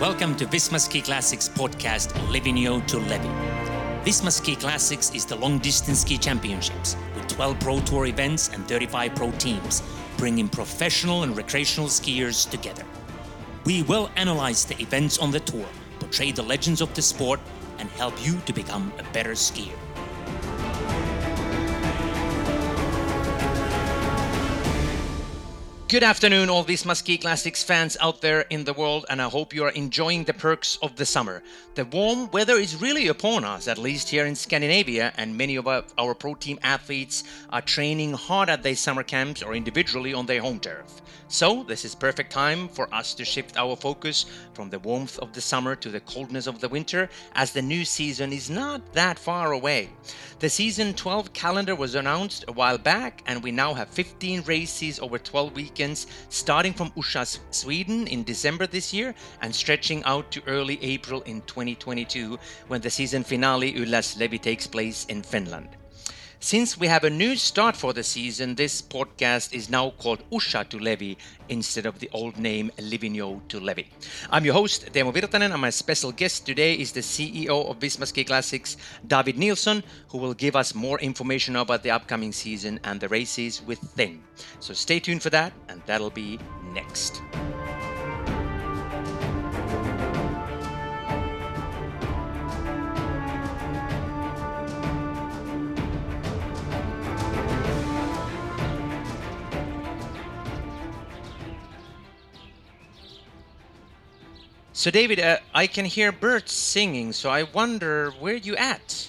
Welcome to Visma Ski Classics podcast, Livigno to Levi. Visma Ski Classics is the long distance ski championships with 12 Pro Tour events and 35 pro teams, bringing professional and recreational skiers together. We will analyze the events on the tour, portray the legends of the sport, and help you to become a better skier. Good afternoon, all these Ski Classics fans out there in the world, and I hope you are enjoying the perks of the summer. The warm weather is really upon us, at least here in Scandinavia, and many of our pro team athletes are training hard at their summer camps or individually on their home turf. So, this is perfect time for us to shift our focus from the warmth of the summer to the coldness of the winter, as the new season is not that far away. The season 12 calendar was announced a while back, and we now have 15 races over 12 weekends, starting from Orsa, Sweden in December this year and stretching out to early April in 2022 when the season finale Ylläs Levi takes place in Finland. Since we have a new start for the season, this podcast is now called Orsa to Levi instead of the old name Livigno to Levi. I'm your host, Teemu Virtanen, and my special guest today is the CEO of Visma Ski Classics, David Nilsson, who will give us more information about the upcoming season and the races within. So stay tuned for that, and that'll be next. So, David, uh, I can hear birds singing, so I wonder where you at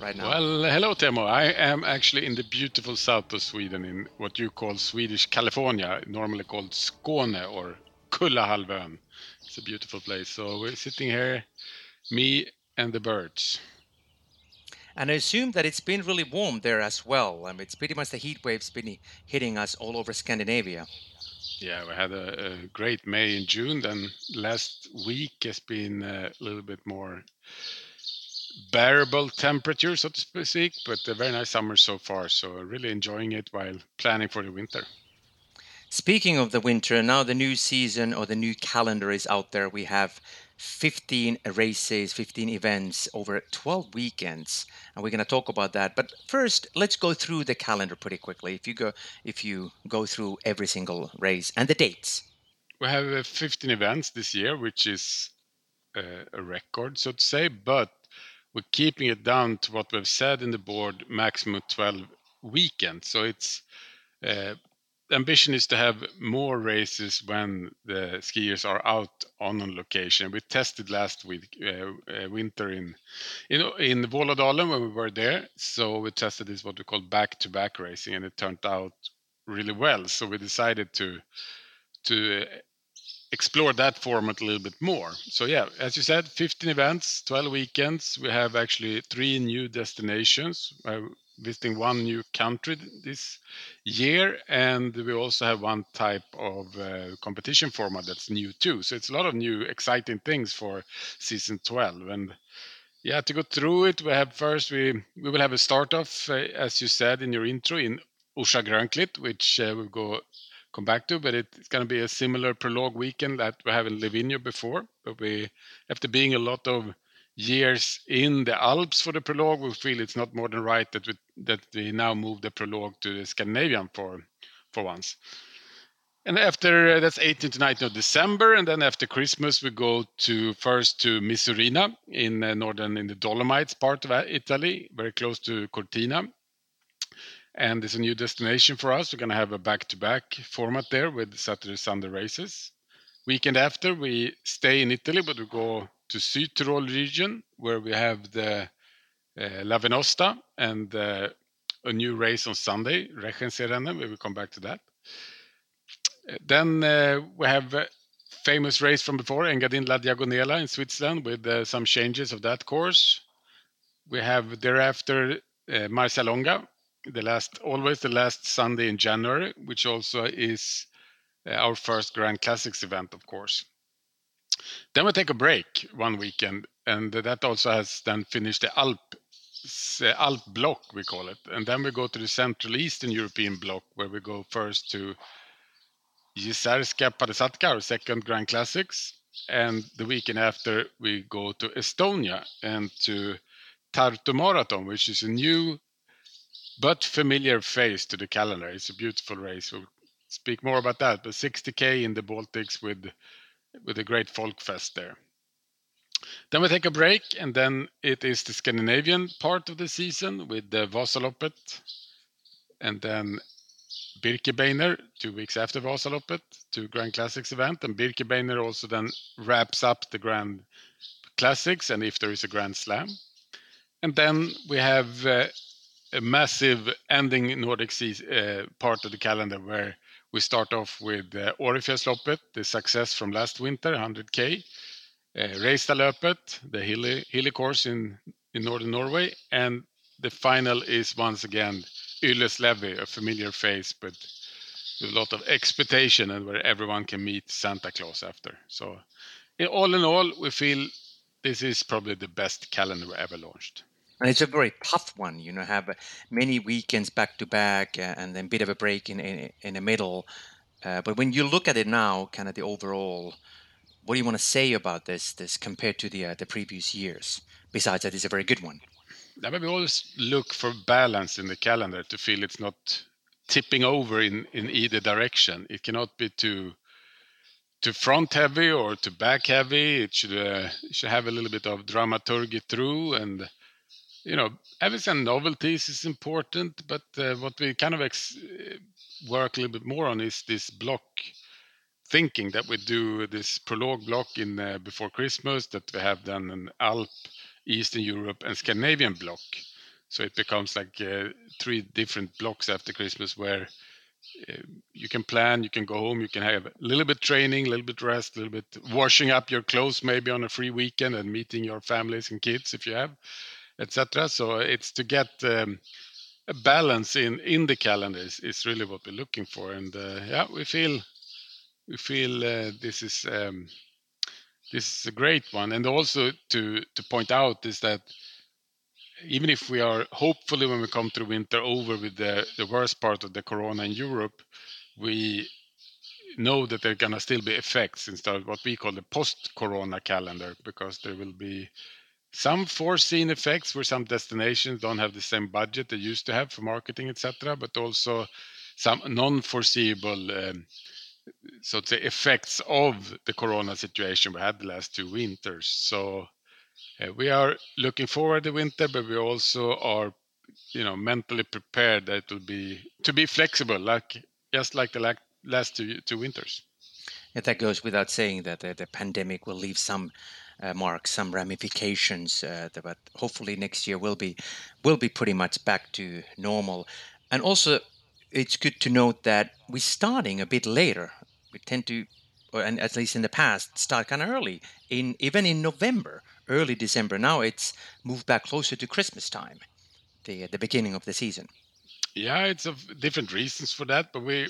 right now. Well, hello, Teemu. I am actually in the beautiful south of Sweden, in what you call Swedish California, normally called Skåne or Kullahalvön. It's a beautiful place. So we're sitting here, me and the birds. And I assume that it's been really warm there as well. I mean, it's pretty much the heat wave's been hitting us all over Scandinavia. Yeah, we had a, a great May and June. Then last week has been a little bit more bearable temperature, so to speak, but a very nice summer so far. So really enjoying it while planning for the winter. Speaking of the winter, now the new season or the new calendar is out there. We have 15 races, 15 events over 12 weekends, and we're going to talk about that. But first, let's go through the calendar pretty quickly. If you go, if you go through every single race and the dates. We have uh, 15 events this year, which is uh, a record, so to say. But we're keeping it down to what we've said in the board, maximum 12 weekends. So it's uh, ambition is to have more races when the skiers are out on a location. We tested last week, uh, uh, winter in in in Vålådalen when we were there. So we tested this what we call back-to-back racing, and it turned out really well. So we decided to to uh, explore that format a little bit more. So yeah, as you said, 15 events, 12 weekends. We have actually three new destinations. Uh, visiting one new country this year, and we also have one type of uh, competition format that's new too. So it's a lot of new exciting things for season 12. And yeah, to go through it, we have first we we will have a start off, uh, as you said in your intro, in Orsa Grönklitt, which uh, we'll go come back to, but it's going to be a similar prologue weekend that we have in Livigno before. But we, after being a lot of years in the Alps for the prologue, we feel it's not more than right that we that we now move the prologue to the Scandinavian for for once. And after uh, that's 18th to 19th of December, and then after Christmas we go to first to Misurina in uh, northern in the Dolomites part of uh, Italy, very close to Cortina. And it's a new destination for us. We're going to have a back-to-back format there with Saturday Sunday races. Weekend after we stay in Italy, but we go to Südtirol region where we have the uh, La Venosta and uh, a new race on Sunday, Reschenseerennen. We will come back to that. Then uh, we have a famous race from before, Engadin La Diagonela in Switzerland, with uh, some changes of that course. We have thereafter uh, Marcialonga, the last, always the last Sunday in January, which also is our first Grand Classics event, of course. Then we take a break one weekend, and that also has then finished the Alp Alp block we call it, and then we go to the Central Eastern European block where we go first to Jizerska Padesatka, our second Grand Classics, and the weekend after we go to Estonia and to Tartu Marathon, which is a new but familiar face to the calendar. It's a beautiful race. We'll speak more about that. But 60k in the Baltics with with a great folk fest there. Then we take a break, and then it is the Scandinavian part of the season with the Vasaloppet, and then Birkebeiner two weeks after Vasaloppet to Grand Classics event, and Birkebeiner also then wraps up the Grand Classics, and if there is a Grand Slam, and then we have uh, a massive ending Nordic Seas uh, part of the calendar where we start off with uh, Årefjällsloppet, the success from last winter, 100k. Uh, Reistadløpet, the hilly, course in, northern Norway. And the final is once again Ylläs Levi, a familiar face, but with a lot of expectation and where everyone can meet Santa Claus after. So, all in all, we feel this is probably the best calendar ever launched. And it's a very tough one, you know, have many weekends back to back uh, and then a bit of a break in, in, in the middle. Uh, but when you look at it now, kind of the overall, what do you want to say about this this compared to the uh, the previous years? Besides that, it's a very good one. Now, we always look for balance in the calendar to feel it's not tipping over in, in either direction. It cannot be too too front heavy or too back heavy. It should uh, should have a little bit of dramaturgy through and you know, having some novelties is important, but uh, what we kind of ex- uh, work a little bit more on is this block thinking that we do this prologue block in uh, before Christmas, that we have then an Alp, Eastern Europe, and Scandinavian block. So it becomes like uh, three different blocks after Christmas where uh, you can plan, you can go home, you can have a little bit training, a little bit rest, a little bit washing up your clothes maybe on a free weekend and meeting your families and kids if you have etc. So it's to get um, a balance in in the calendar is, is really what we're looking for, and uh, yeah, we feel we feel uh, this is um, this is a great one, and also to to point out is that even if we are hopefully when we come through winter over with the the worst part of the corona in Europe, we know that there are gonna still be effects instead of what we call the post-corona calendar because there will be some foreseen effects where some destinations don't have the same budget they used to have for marketing, etc., but also some non-foreseeable, um, so to say, effects of the corona situation we had the last two winters. So uh, we are looking forward to winter, but we also are, you know, mentally prepared that it will be to be flexible, like just like the last two winters. That goes without saying that the, pandemic will leave some mark some ramifications uh, but hopefully next year will be will be pretty much back to normal. And also it's good to note that we're starting a bit later. We tend to or and at least in the past start kind of early in even in november early december. Now it's moved back closer to christmas time the the beginning of the season. Yeah it's of different reasons for that but we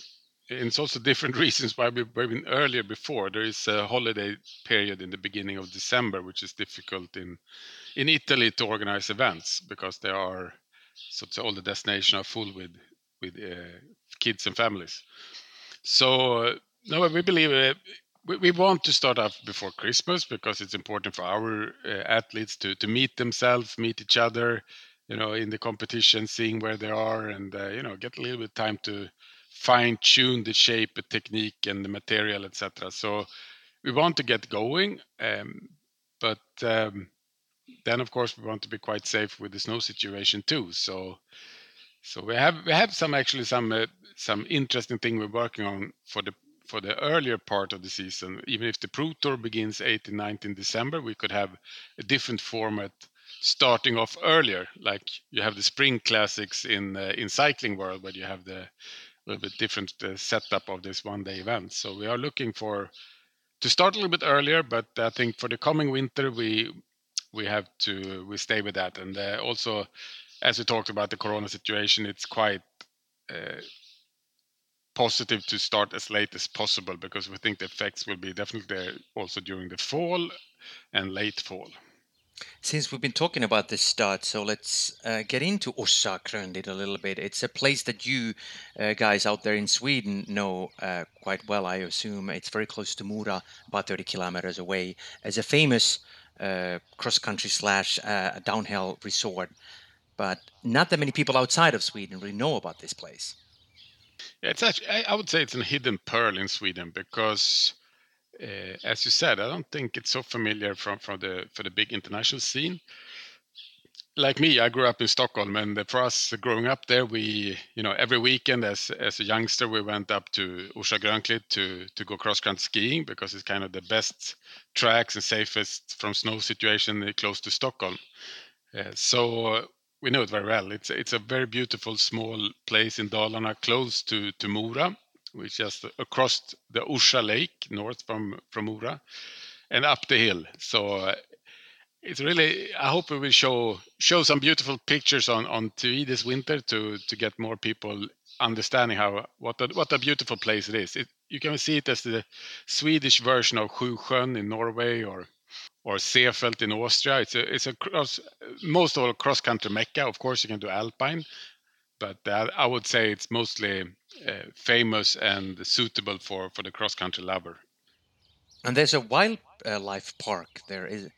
it's also different reasons why we've been earlier before. There is a holiday period in the beginning of December, which is difficult in in Italy to organize events because there are so all the destinations are full with with uh, kids and families. So uh, no, we believe uh, we, we want to start off before Christmas because it's important for our uh, athletes to to meet themselves, meet each other, you know, in the competition, seeing where they are, and uh, you know, get a little bit time to fine tune the shape, the technique, and the material, etc. So we want to get going, um, but um, then of course we want to be quite safe with the snow situation too. So so we have we have some actually some uh, some interesting thing we're working on for the for the earlier part of the season. Even if the Pro Tour begins 18, 19 December, we could have a different format starting off earlier. Like you have the Spring Classics in uh, in cycling world, where you have the little bit different setup of this one day event. So we are looking for to start a little bit earlier, but I think for the coming winter we we have to we stay with that. And uh, also, as we talked about the Corona situation, it's quite uh, positive to start as late as possible because we think the effects will be definitely there also during the fall and late fall. Since we've been talking about this start, so let's uh, get into Grönklitt a little bit. It's a place that you uh, guys out there in Sweden know uh, quite well, I assume. It's very close to Mora, about 30 kilometers away, as a famous uh, cross country slash uh, downhill resort. But not that many people outside of Sweden really know about this place. Yeah, it's actually, I, I would say it's a hidden pearl in Sweden because uh, as you said, I don't think it's so familiar from from the for the big international scene. Like me, I grew up in Stockholm, and for us growing up there, we you know every weekend as as a youngster we went up to Orsa Grönklitt to to go cross country skiing because it's kind of the best tracks and safest from snow situation close to Stockholm. Uh, so we know it very well. It's it's a very beautiful small place in Dalarna, close to to Mora, which is across the Orsa Lake, north from from Mora, and up the hill. So uh, it's really. I hope we will show show some beautiful pictures on on TV this winter to to get more people understanding how what a, what a beautiful place it is. It, you can see it as the Swedish version of Sjusjön in Norway or or Seefeld in Austria. It's a it's a cross most of all cross country mecca. Of course, you can do alpine, but uh, I would say it's mostly uh, famous and suitable for for the cross country lover. And there's a wildlife park there, is it?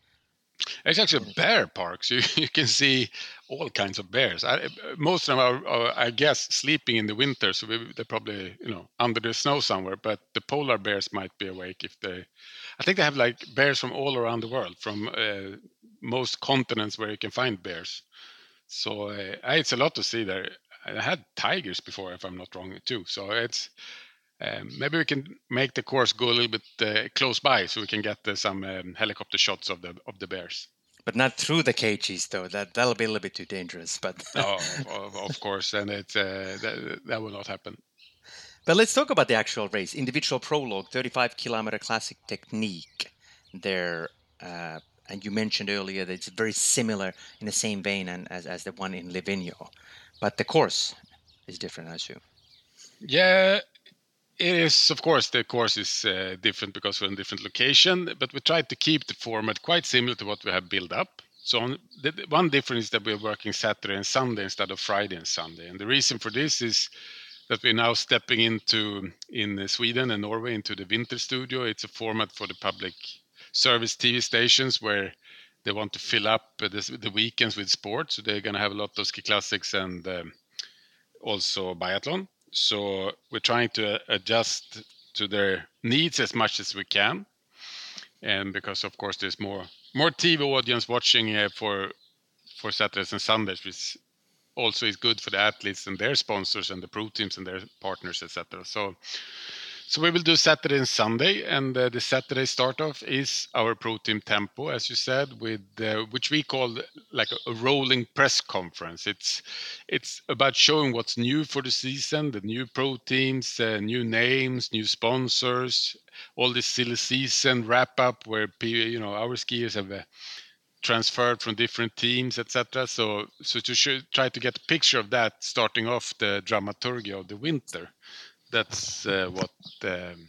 It's actually a bear parks. You, you can see all kinds of bears. I, most of them are, are, I guess, sleeping in the winter, so we, they're probably you know under the snow somewhere. But the polar bears might be awake if they. I think they have like bears from all around the world, from uh, most continents where you can find bears. So uh, it's a lot to see there. I had tigers before, if I'm not wrong, too. So it's um, maybe we can make the course go a little bit uh, close by, so we can get uh, some um, helicopter shots of the of the bears. But not through the cages, though. That that'll be a little bit too dangerous. But oh, of, of, course, and it uh, that, that will not happen. But let's talk about the actual race. Individual prologue, 35 kilometer classic technique. There, uh, and you mentioned earlier that it's very similar in the same vein and, as as the one in Livigno but the course is different, I assume. Yeah, it is. Of course, the course is uh, different because we're in a different location, but we tried to keep the format quite similar to what we have built up. So on, the, one difference is that we're working Saturday and Sunday instead of Friday and Sunday, and the reason for this is that we're now stepping into in Sweden and Norway into the winter studio. It's a format for the public service TV stations where they want to fill up the, the weekends with sports. So they're going to have a lot of ski classics and um, also biathlon. So we're trying to adjust to their needs as much as we can, and because of course there's more more TV audience watching uh, for for Saturdays and Sundays, which also is good for the athletes and their sponsors and the pro teams and their partners, etc. So so we will do Saturday and Sunday, and uh, the Saturday start off is our Pro Team Tempo, as you said, with uh, which we call like a, rolling press conference. It's it's about showing what's new for the season, the new pro teams, uh, new names, new sponsors, all this silly season wrap up where you know our skiers have uh, transferred from different teams, etc. So so to try to get a picture of that, starting off the dramaturgy of the winter that's uh, what um,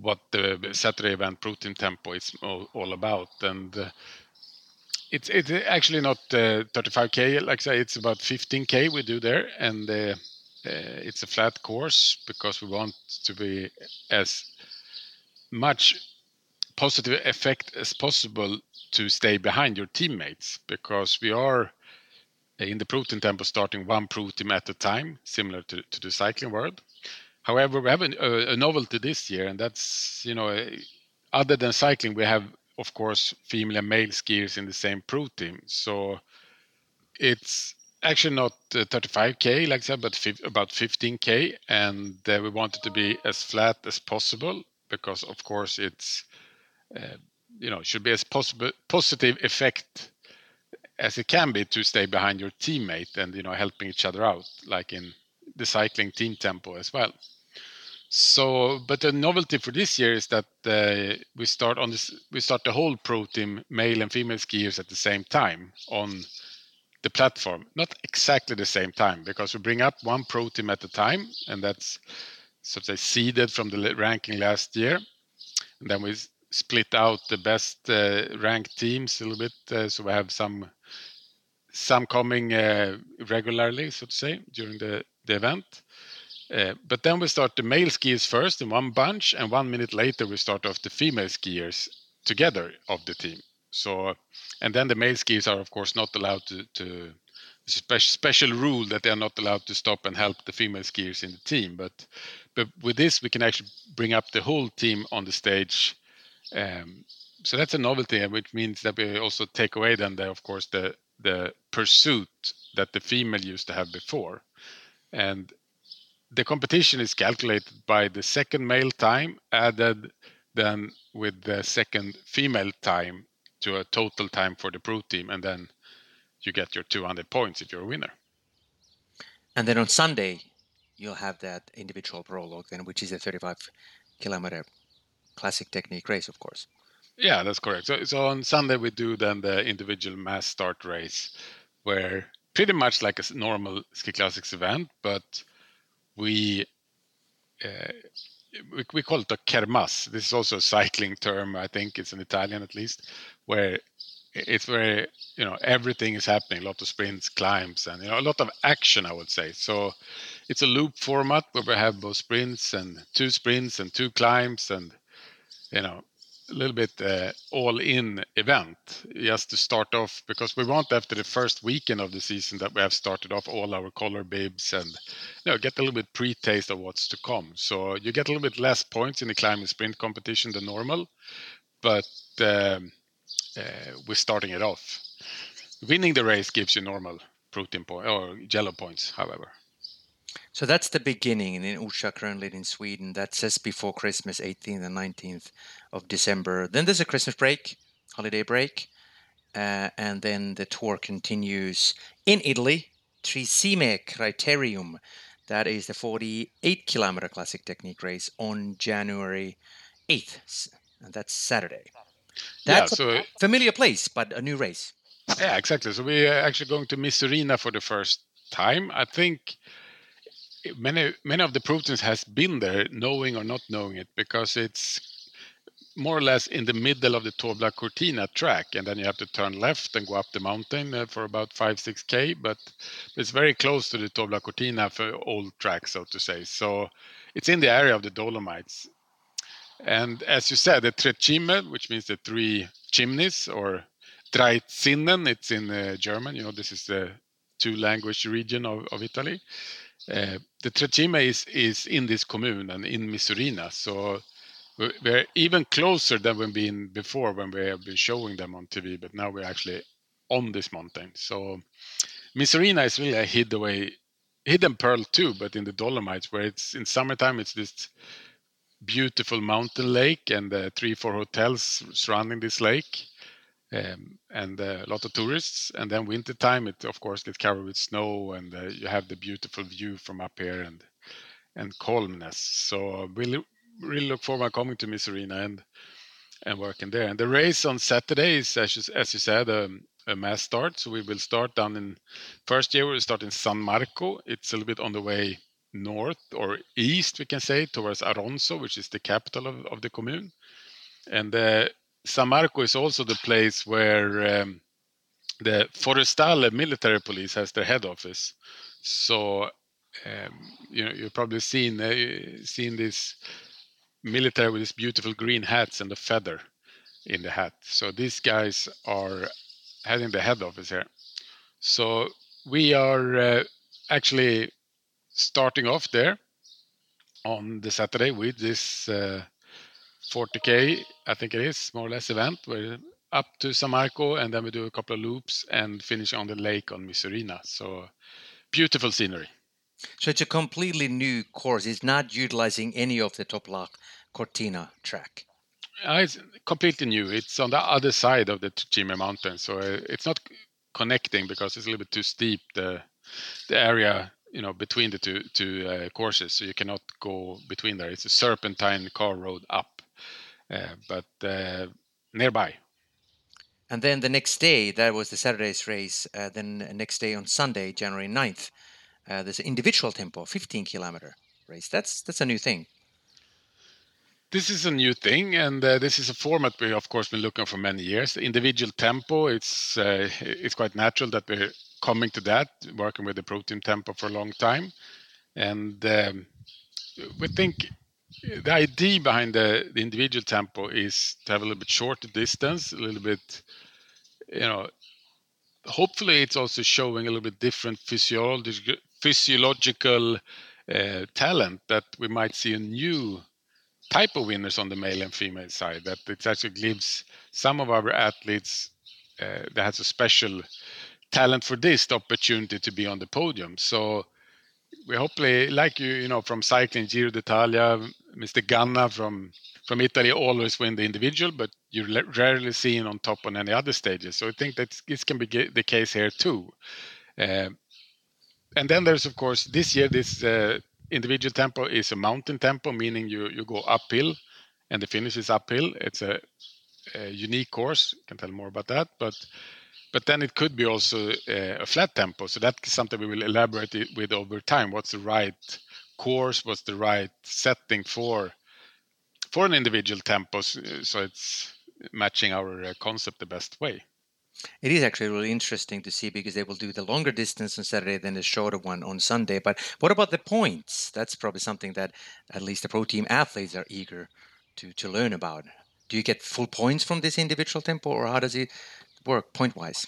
what the Saturday event Pro Team Tempo is all, about, and uh, it's it's actually not uh, 35k. Like I say, it's about 15k we do there, and uh, uh, it's a flat course because we want to be as much positive effect as possible to stay behind your teammates because we are in the pro team tempo starting one pro team at a time, similar to, to the cycling world. However, we have a, a novelty this year, and that's you know, other than cycling, we have of course female and male skiers in the same pro team. So it's actually not uh, 35k like I said, but about 15k, and uh, we want it to be as flat as possible because of course it's uh, you know should be as possible positive effect as it can be to stay behind your teammate and you know helping each other out like in the cycling team tempo as well. So but the novelty for this year is that uh, we start on this we start the whole pro team male and female skiers at the same time on the platform. Not exactly the same time because we bring up one pro team at a time and that's so to say seeded from the ranking last year. And then we split out the best uh, ranked teams a little bit. Uh, so we have some some coming uh, regularly, so to say, during the, the event. Uh, but then we start the male skiers first in one bunch, and one minute later we start off the female skiers together of the team. So, and then the male skiers are of course not allowed to, to special special rule that they are not allowed to stop and help the female skiers in the team. But but with this we can actually bring up the whole team on the stage. Um, so that's a novelty, which means that we also take away then the, of course the the pursuit that the female used to have before, and the competition is calculated by the second male time added then with the second female time to a total time for the pro team, and then you get your 200 points if you're a winner. And then on Sunday, you'll have that individual prologue, then, which is a 35 kilometer classic technique race, of course. Yeah, that's correct. So, so on Sunday we do then the individual mass start race, where pretty much like a normal ski classics event, but we uh, we, we call it a kermesse. This is also a cycling term. I think it's in Italian at least, where it's where you know everything is happening. A lot of sprints, climbs, and you know a lot of action. I would say so. It's a loop format where we have both sprints and two sprints and two climbs and you know a little bit uh, all in event. Just to start off because we want after the first weekend of the season that we have started off all our color bibs and you know get a little bit pre-taste of what's to come. So you get a little bit less points in the climbing sprint competition than normal but um, uh, we're starting it off. Winning the race gives you normal pro team point or yellow points however so that's the beginning in Orsa currently in Sweden. That's just before Christmas, 18th and 19th of December. Then there's a Christmas break, holiday break, uh, and then the tour continues in Italy. Tre Cime Criterium, that is the 48 kilometer classic technique race on January 8th, and that's Saturday. That's yeah, so, a familiar place, but a new race. Yeah, exactly. So we're actually going to Misurina for the first time. I think many many of the pro teams has been there, knowing or not knowing it, because it's more or less in the middle of the Toblach Cortina track, and then you have to turn left and go up the mountain uh, for about five six k. But it's very close to the Toblach Cortina for old track, so to say. So it's in the area of the Dolomites. And as you said, the Tre Cime, which means the three chimneys, or Dreizinnen, it's in uh, German. You know, this is the two language region of, of Italy. Uh, the Tre Cime is, is in this commune and in Misurina. So we're even closer than we've been before when we have been showing them on TV, but now we're actually on this mountain. So Misurina is really a hidden away, hidden pearl too, but in the Dolomites, where it's in summertime, it's this beautiful mountain lake and uh, three, four hotels surrounding this lake um, and uh, a lot of tourists. And then winter time, it of course gets covered with snow, and uh, you have the beautiful view from up here and and calmness. So we really, really look forward to coming to Misurina and and working there. And the race on Saturday is, as you, as you said, um, a mass start. So we will start down in first year. We'll start in San Marco. It's a little bit on the way north or east, we can say, towards Auronzo, which is the capital of, of the commune. And uh, San Marco is also the place where um, the Forestale military police has their head office. So um, you know you've probably seen uh, seen this military with these beautiful green hats and the feather in the hat. So these guys are having the head office here. So we are uh, actually starting off there on the Saturday with this uh, 40k, I think it is more or less event. We're up to San Marco and then we do a couple of loops and finish on the lake on Misurina. So beautiful scenery. So it's a completely new course. It's not utilizing any of the Toblach Cortina track. Uh, it's completely new. It's on the other side of the Tre Cime mountain, so uh, it's not connecting because it's a little bit too steep. The the area you know between the two two uh, courses, so you cannot go between there. It's a serpentine car road up. Uh, but uh, nearby. And then the next day, that was the Saturday's race. Uh, then next day on Sunday, January 9th, there's an individual tempo, 15 kilometer race. That's that's a new thing. this is a new thing, and uh, this is a format we, of course, been looking for many years. The individual tempo, it's uh, it's quite natural that we're coming to that, working with the pro team tempo for a long time, and um, we think the idea behind the, the individual tempo is to have a little bit shorter distance, a little bit, you know, hopefully it's also showing a little bit different physiological physiological uh, talent that we might see a new type of winners on the male and female side that it actually gives some of our athletes uh, that has a special talent for this the opportunity to be on the podium. So we hopefully like you you know from cycling Giro d'Italia Mr Ganna from from Italy always win the individual but you're rarely seen on top on any other stages so I think that this can be the case here too uh, and then there's of course this year this uh, individual tempo is a mountain tempo, meaning you you go uphill, and the finish is uphill. It's a, a unique course. Can tell more about that, but but then it could be also a, a flat tempo. So that's something we will elaborate with over time. What's the right course? was the right setting for for an individual tempo? So it's matching our uh, concept the best way. It is actually really interesting to see because they will do the longer distance on Saturday than the shorter one on Sunday. But what about the points? That's probably something that at least the pro team athletes are eager to, to learn about. Do you get full points from this individual tempo, or how does it work point wise?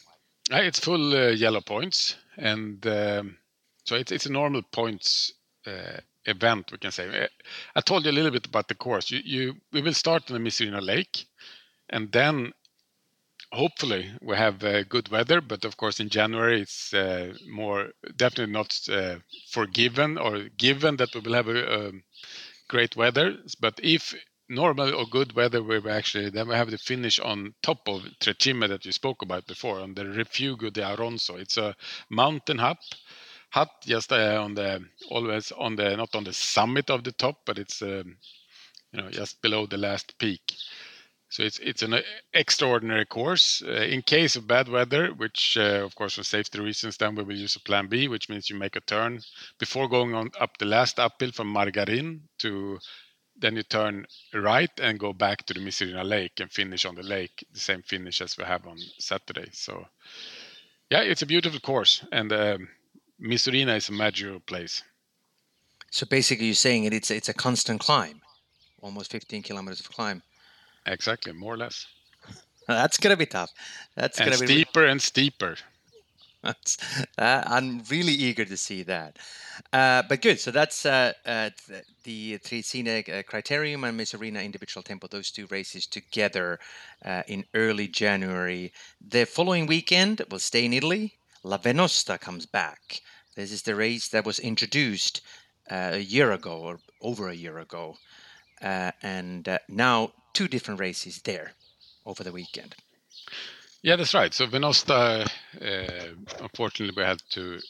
Uh, it's full uh, yellow points, and um, so it's it's a normal points uh, event. We can say. Uh, I told you a little bit about the course. You, you we will start in the Misurina Lake, and then hopefully we have uh, good weather but of course in january it's uh, more definitely not uh, forgiven or given that we will have a, a, great weather but if normal or good weather we actually then we have the finish on top of Tre Cime that you spoke about before on the Rifugio de Auronzo it's a mountain hut hut just uh, on the always on the not on the summit of the top but it's um, you know just below the last peak so it's it's an uh, extraordinary course. Uh, in case of bad weather, which uh, of course for safety reasons, then we will use a plan B, which means you make a turn before going on up the last uphill from Margarin to then you turn right and go back to the Misurina Lake and finish on the lake, the same finish as we have on Saturday. So yeah, it's a beautiful course, and um, Misurina is a magical place. So basically, you're saying it, it's it's a constant climb, almost 15 kilometers of climb. Exactly, more or less. That's gonna be tough. That's and gonna be steeper and steeper. Uh, I'm really eager to see that. Uh, but good. So that's uh, uh the Tre Cime uh, Criterium and Misurina Individual Tempo, those two races together uh, in early January. The following weekend, we'll stay in Italy. La Venosta comes back. This is the race that was introduced a year ago or over a year ago. and now two different races there over the weekend. Yeah, that's right. So Venosta, uh, unfortunately, we had to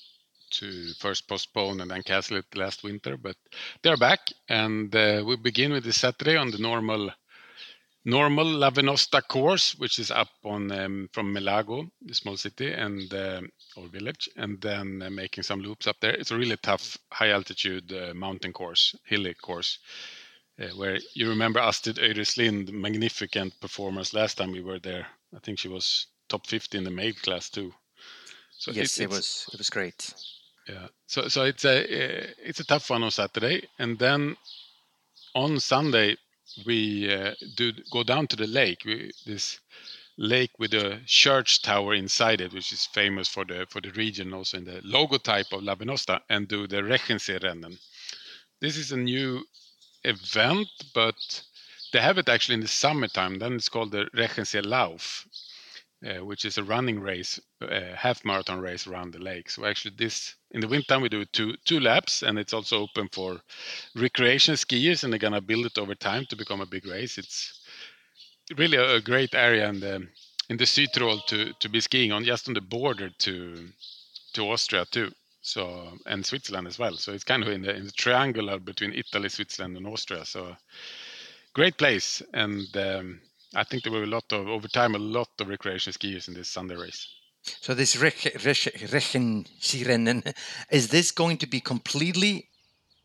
to first postpone and then cancel it last winter, but they're back, and uh, we begin with this Saturday on the normal normal La Venosta course, which is up on um, from Melago, the small city and um, or village, and then uh, making some loops up there. It's a really tough, high altitude uh, mountain course, hilly course uh, where you remember Astrid Øyre Slind, magnificent performance last time we were there. I think she was top 50 in the male class too. So yes, it, it was it was great. Yeah, so so it's a uh, it's a tough one on Saturday, and then on Sunday we uh, do go down to the lake. We, this lake with a church tower inside it, which is famous for the for the region, also in the logotype of La Venosta, and do the Reschenseerennen. This is a new event, but they have it actually in the summertime. Then it's called the Reschensee Lauf, uh, which is a running race, uh, half marathon race around the lake. So actually, this in the wintertime we do two two laps, and it's also open for recreation skiers, and they're gonna build it over time to become a big race. It's really a, a great area in the in the Südtirol to to be skiing on, just on the border to to Austria too so and Switzerland as well. So it's kind of in the in the triangular between Italy, Switzerland, and Austria. So great place, and um, I think there were a lot of over time a lot of recreation skiers in this Sunday race. So this Rechen Rechen is this going to be completely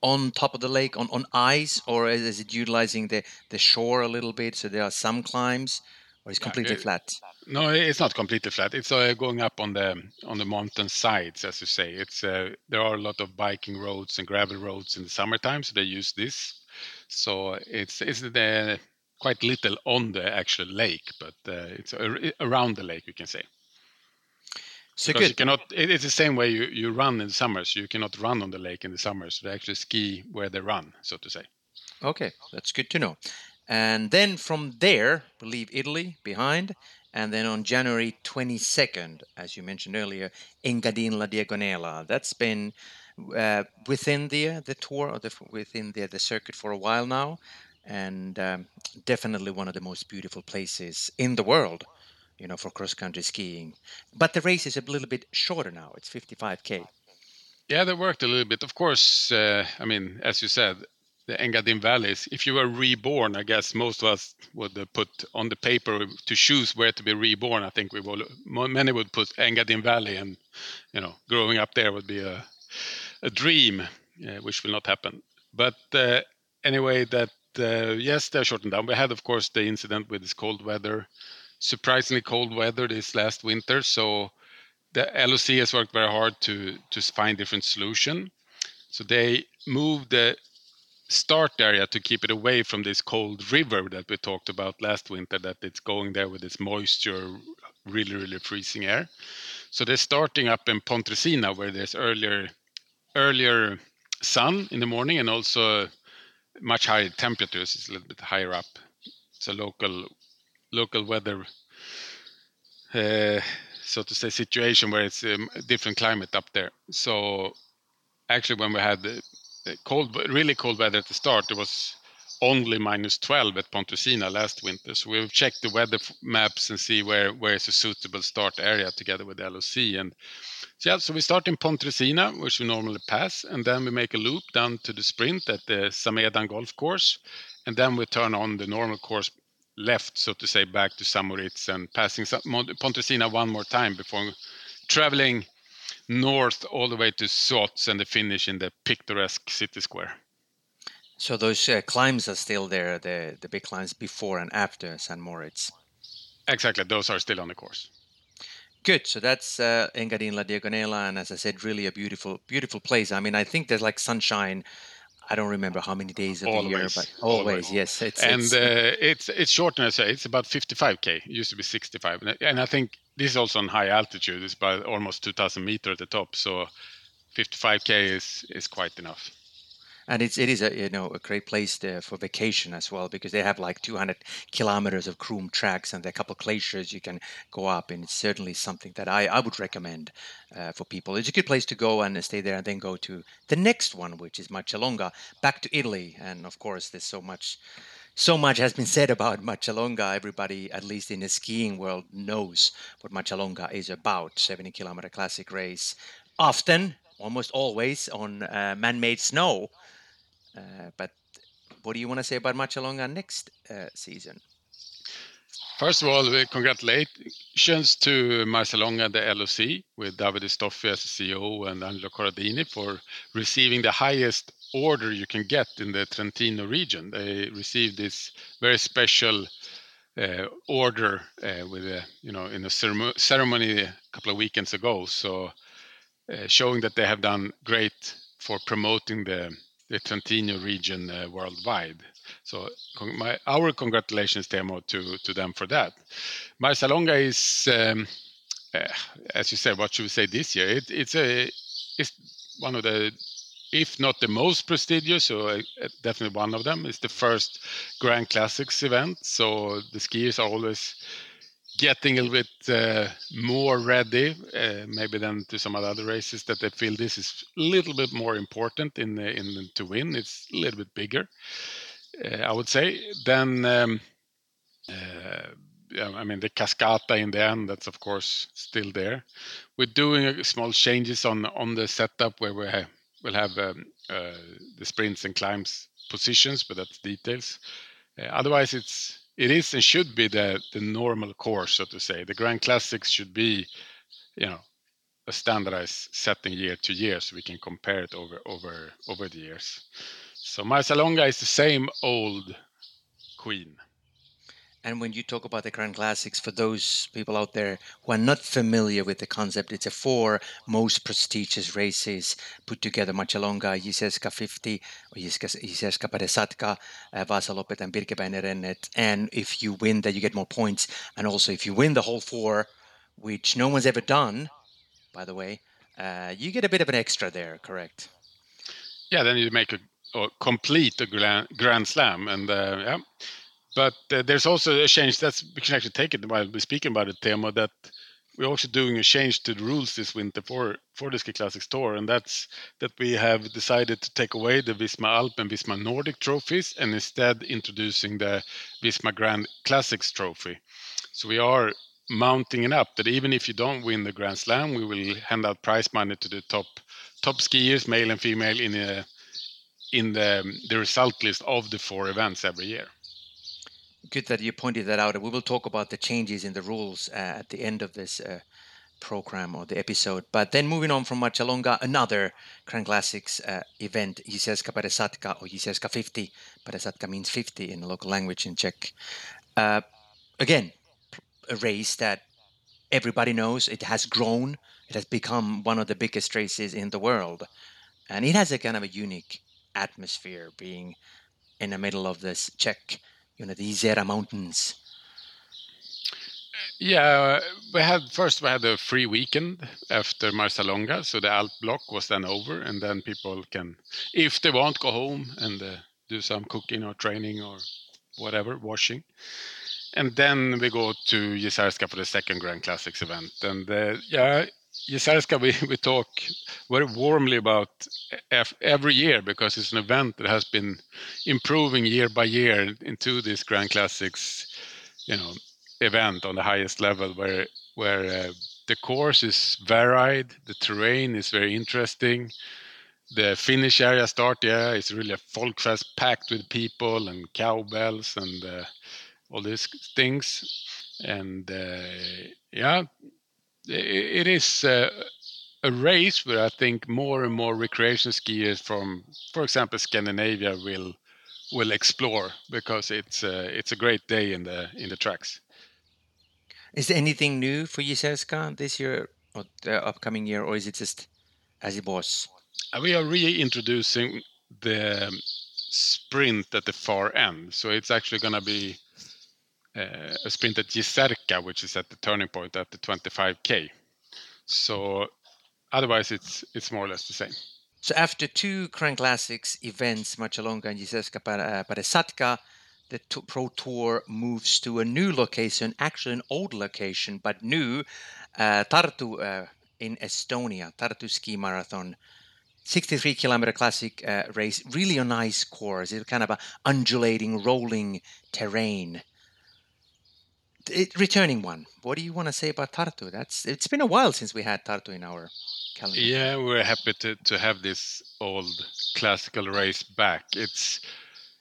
on top of the lake on, on ice, or is it utilizing the, the shore a little bit? So there are some climbs, or it's completely it, flat. No, it's not completely flat. It's uh, going up on the on the mountain sides, as you say. It's uh, there are a lot of biking roads and gravel roads in the summertime, so they use this. So it's it's the quite little on the actual lake, but uh, it's around the lake, you can say. So because good. You cannot. It's the same way you, you run in the summers. You cannot run on the lake in the summers. They actually ski where they run, so to say. Okay, that's good to know. And then from there, we leave Italy behind. And then on January 22nd, as you mentioned earlier, Engadin La Diagonela. That's been uh, within the the tour or the, within the, the circuit for a while now, and um, definitely one of the most beautiful places in the world you know, for cross country skiing. But the race is a little bit shorter now. It's 55k. Yeah, they worked a little bit. Of course, uh, I mean, as you said, the Engadin Valleys. If you were reborn, I guess most of us would put on the paper to choose where to be reborn. I think we will. Many would put Engadin Valley, and you know, growing up there would be a a dream, uh, which will not happen. But uh, anyway, that uh, yes, they're shortened down. We had, of course, the incident with this cold weather surprisingly cold weather this last winter. So the LOC has worked very hard to to find different solution. So they moved the start area to keep it away from this cold river that we talked about last winter. That it's going there with its moisture, really really freezing air. So they're starting up in Pontresina where there's earlier earlier sun in the morning and also much higher temperatures. It's a little bit higher up. it's a local local weather, uh, so to say, situation where it's a um, different climate up there. So actually, when we had cold, really cold weather at the start, it was only minus 12 at Pontresina last winter. So we've checked the weather maps and see where where is a suitable start area together with LOC. And so, yeah, so we start in Pontresina, which we normally pass, and then we make a loop down to the sprint at the Samedan golf course, and then we turn on the normal course left, so to say, back to St. Moritz and passing Pontresina one more time before traveling north all the way to Zuoz and the finish in the picturesque city square. So those uh, climbs are still there, the the big climbs before and after St. Moritz. Exactly, those are still on the course. Good. So that's uh, Engadin La Diagonela, and as I said, really a beautiful, beautiful place. I mean, I think there's like sunshine I don't remember how many days of always, the year, but always, always. yes. It's, and it's, uh, it's it's short, and I say it's about 55k. It used to be 65, and I think this is also on high altitude. It's about almost 2,000 meter at the top, so 55k is is quite enough and it's it is a you know a great place to, for vacation as well because they have like 200 kilometers of groomed tracks and a couple of glaciers you can go up and it's certainly something that I, I would recommend uh, for people it's a good place to go and stay there and then go to the next one which is Marcialonga back to Italy and of course there's so much so much has been said about Marcialonga. Everybody, at least in the skiing world, knows what Marcialonga is about. 70 kilometer classic race, often, almost always on uh, man-made snow. Uh, but what do you want to say about Marcialonga next uh, season? First of all, congratulations to Marcialonga, the LOC, with Davide Stoffi as CEO and Angelo Corradini for receiving the highest order you can get in the Trentino region. They received this very special uh, order uh, with a, you know in a ceremony a couple of weekends ago. So uh, showing that they have done great for promoting the the Trentino region uh, worldwide. So my, our congratulations, Teemu, to, to them for that. Marcialonga is, um, uh, as you said, what should we say this year? It, it's a it's one of the, if not the most prestigious, so uh, definitely one of them. It's the first Grand Classics event, so the skiers are always getting a little bit uh, more ready, uh, maybe than to some of other races that they feel this is a little bit more important in in to win. It's a little bit bigger, uh, I would say. Then, um, uh, I mean, the Cascata in the end, that's of course still there. We're doing small changes on on the setup where we have, we'll have um, uh, the sprints and climbs positions, but that's details. Uh, otherwise, it's it is and should be the the normal course, so to say. The Grand Classics should be, you know, a standardized setting year to year, so we can compare it over over over the years. So Marcialonga is the same old queen. And when you talk about the Grand Classics, for those people out there who are not familiar with the concept, it's a four most prestigious races put together: Marcialonga, Jizerska 50, or Jizerska Padesatka, uh, Vasaloppet, and Birkebeiner Rennet. And if you win that, you get more points. And also, if you win the whole four, which no one's ever done, by the way, uh, you get a bit of an extra there, correct? Yeah, then you make a or complete a grand, grand slam, and uh, yeah but uh, there's also a change that's we can actually take it while we're speaking about it, Teemu, that we're also doing a change to the rules this winter for for the Ski Classics Tour, and that's that we have decided to take away the Visma Alp and Visma Nordic trophies and instead introducing the Visma Grand Classics trophy. So we are mounting it up that even if you don't win the Grand Slam, we will hand out prize money to the top top skiers, male and female, in a, in the the result list of the four events every year good that you pointed that out. We will talk about the changes in the rules uh, at the end of this uh, program or the episode. But then moving on from Marcialonga, another Grand Classics uh, event, Jizerska Padesatka or Jizerska 50. Padesatka means 50 in the local language in Czech. Uh, again, a race that everybody knows. It has grown. It has become one of the biggest races in the world. And it has a kind of a unique atmosphere being in the middle of this Czech you know, the Izera Mountains? Yeah, we had first we had a free weekend after Marcialonga, so the Alp block was then over, and then people can, if they want, go home and uh, do some cooking or training or whatever, washing. And then we go to Jizerska for the second Grand Classics event, and uh, yeah, Jizerska we, we talk very warmly about every year because it's an event that has been improving year by year into this Grand Classics, you know, event on the highest level where where uh, the course is varied, the terrain is very interesting, the finish area start yeah is really a folkfest packed with people and cowbells and uh, all these things, and uh, yeah, it is uh, a race where I think more and more recreation skiers from, for example, Scandinavia will will explore because it's uh, it's a great day in the in the tracks. Is there anything new for Jizerska this year or the upcoming year, or is it just as it was? Uh, we are reintroducing the sprint at the far end, so it's actually going to be uh, a sprint at Jizerka, which is at the turning point at the 25k. So otherwise, it's it's more or less the same. So after two Grand Classics events, Marcialonga and Jizerska Padesatka, the Pro Tour moves to a new location, actually an old location, but new, uh, Tartu uh, in Estonia, Tartu Ski Marathon. 63 kilometer classic uh, race, really a nice course. It's kind of a undulating, rolling terrain it, returning one. What do you want to say about Tartu? That's it's been a while since we had Tartu in our calendar. Yeah, we're happy to, to have this old classical race back. It's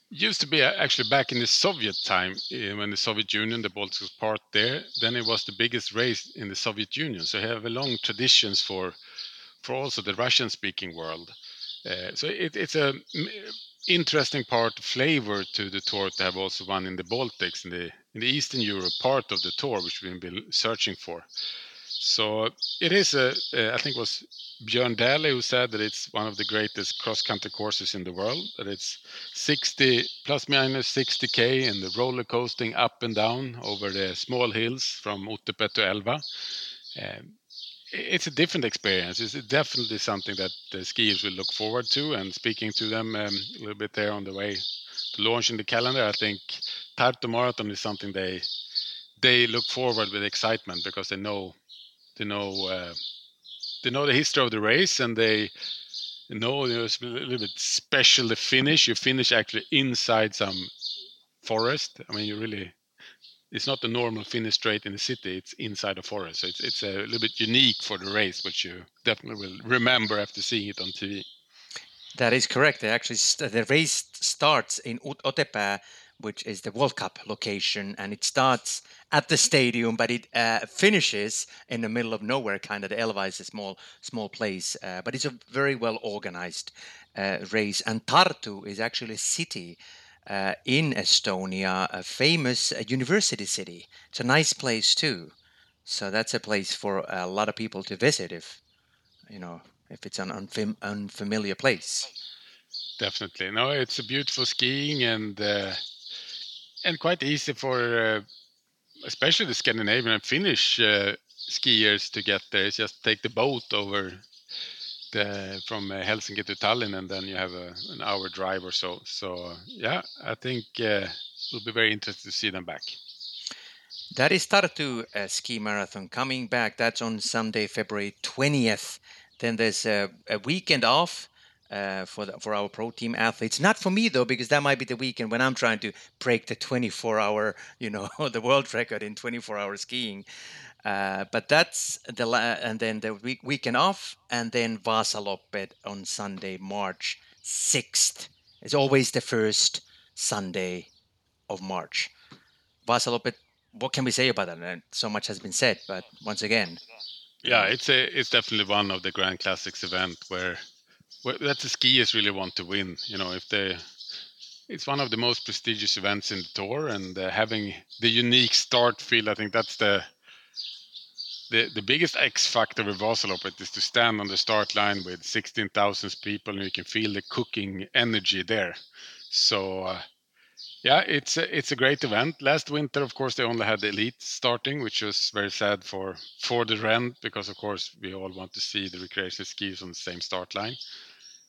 used to be uh, actually back in the Soviet time eh, when the Soviet Union, the Baltics was part there. Then it was the biggest race in the Soviet Union. So have a long traditions for for also the Russian-speaking world. Uh, so it, it's a interesting part flavor to the tour to have also one in the Baltics in the in the Eastern Europe part of the tour, which we've been searching for. So it is a, I think it was Bjørn Dæhlie who said that it's one of the greatest cross country courses in the world. That it's 60 plus minus 60k and the roller coasting up and down over the small hills from Otepää to Elva. Um, it's a different experience. It's definitely something that the skiers will look forward to. And speaking to them um, a little bit there on the way to launching the calendar, I think Tartu Marathon is something they they look forward with excitement because they know they know uh, they know the history of the race and they know it's a little bit special the finish. You finish actually inside some forest. I mean, you really it's not the normal finish straight in the city. It's inside a forest, so it's it's a little bit unique for the race, which you definitely will remember after seeing it on TV. That is correct. They actually st- the race starts in Otepää, which is the World Cup location, and it starts at the stadium, but it uh, finishes in the middle of nowhere. Kind of, the Elva is a small, small place, uh, but it's a very well organized uh, race. And Tartu is actually a city uh, in Estonia, a famous uh, university city. It's a nice place too. So that's a place for a lot of people to visit if, you know, if it's an unfam- unfamiliar place. Definitely. No, it's a beautiful skiing and uh, and quite easy for uh, especially the Scandinavian and Finnish uh, skiers to get there. It's just take the boat over the, from uh, Helsinki to Tallinn, and then you have a, an hour drive or so. So uh, yeah, I think uh, it'll be very interesting to see them back. That is Tartu uh, Ski Marathon coming back. That's on Sunday, February 20th. Then there's a, a weekend off uh, for the, for our pro team athletes. Not for me though, because that might be the weekend when I'm trying to break the 24 hour, you know, the world record in 24 hour skiing. Uh, but that's the la- and then the week weekend off, and then Vasaloppet on Sunday, March 6th. It's always the first Sunday of March. Vasaloppet. What can we say about that? So much has been said, but once again, yeah, it's a it's definitely one of the Grand Classics event where well, that the skiers really want to win. You know, if they, it's one of the most prestigious events in the tour, and uh, having the unique start field, I think that's the the, the biggest X factor with Vasaloppet is to stand on the start line with 16,000 people and you can feel the cooking energy there. So, uh, yeah, it's a, it's a great event. Last winter, of course, they only had the elite starting, which was very sad for for the Rent because, of course, we all want to see the recreational skiers on the same start line.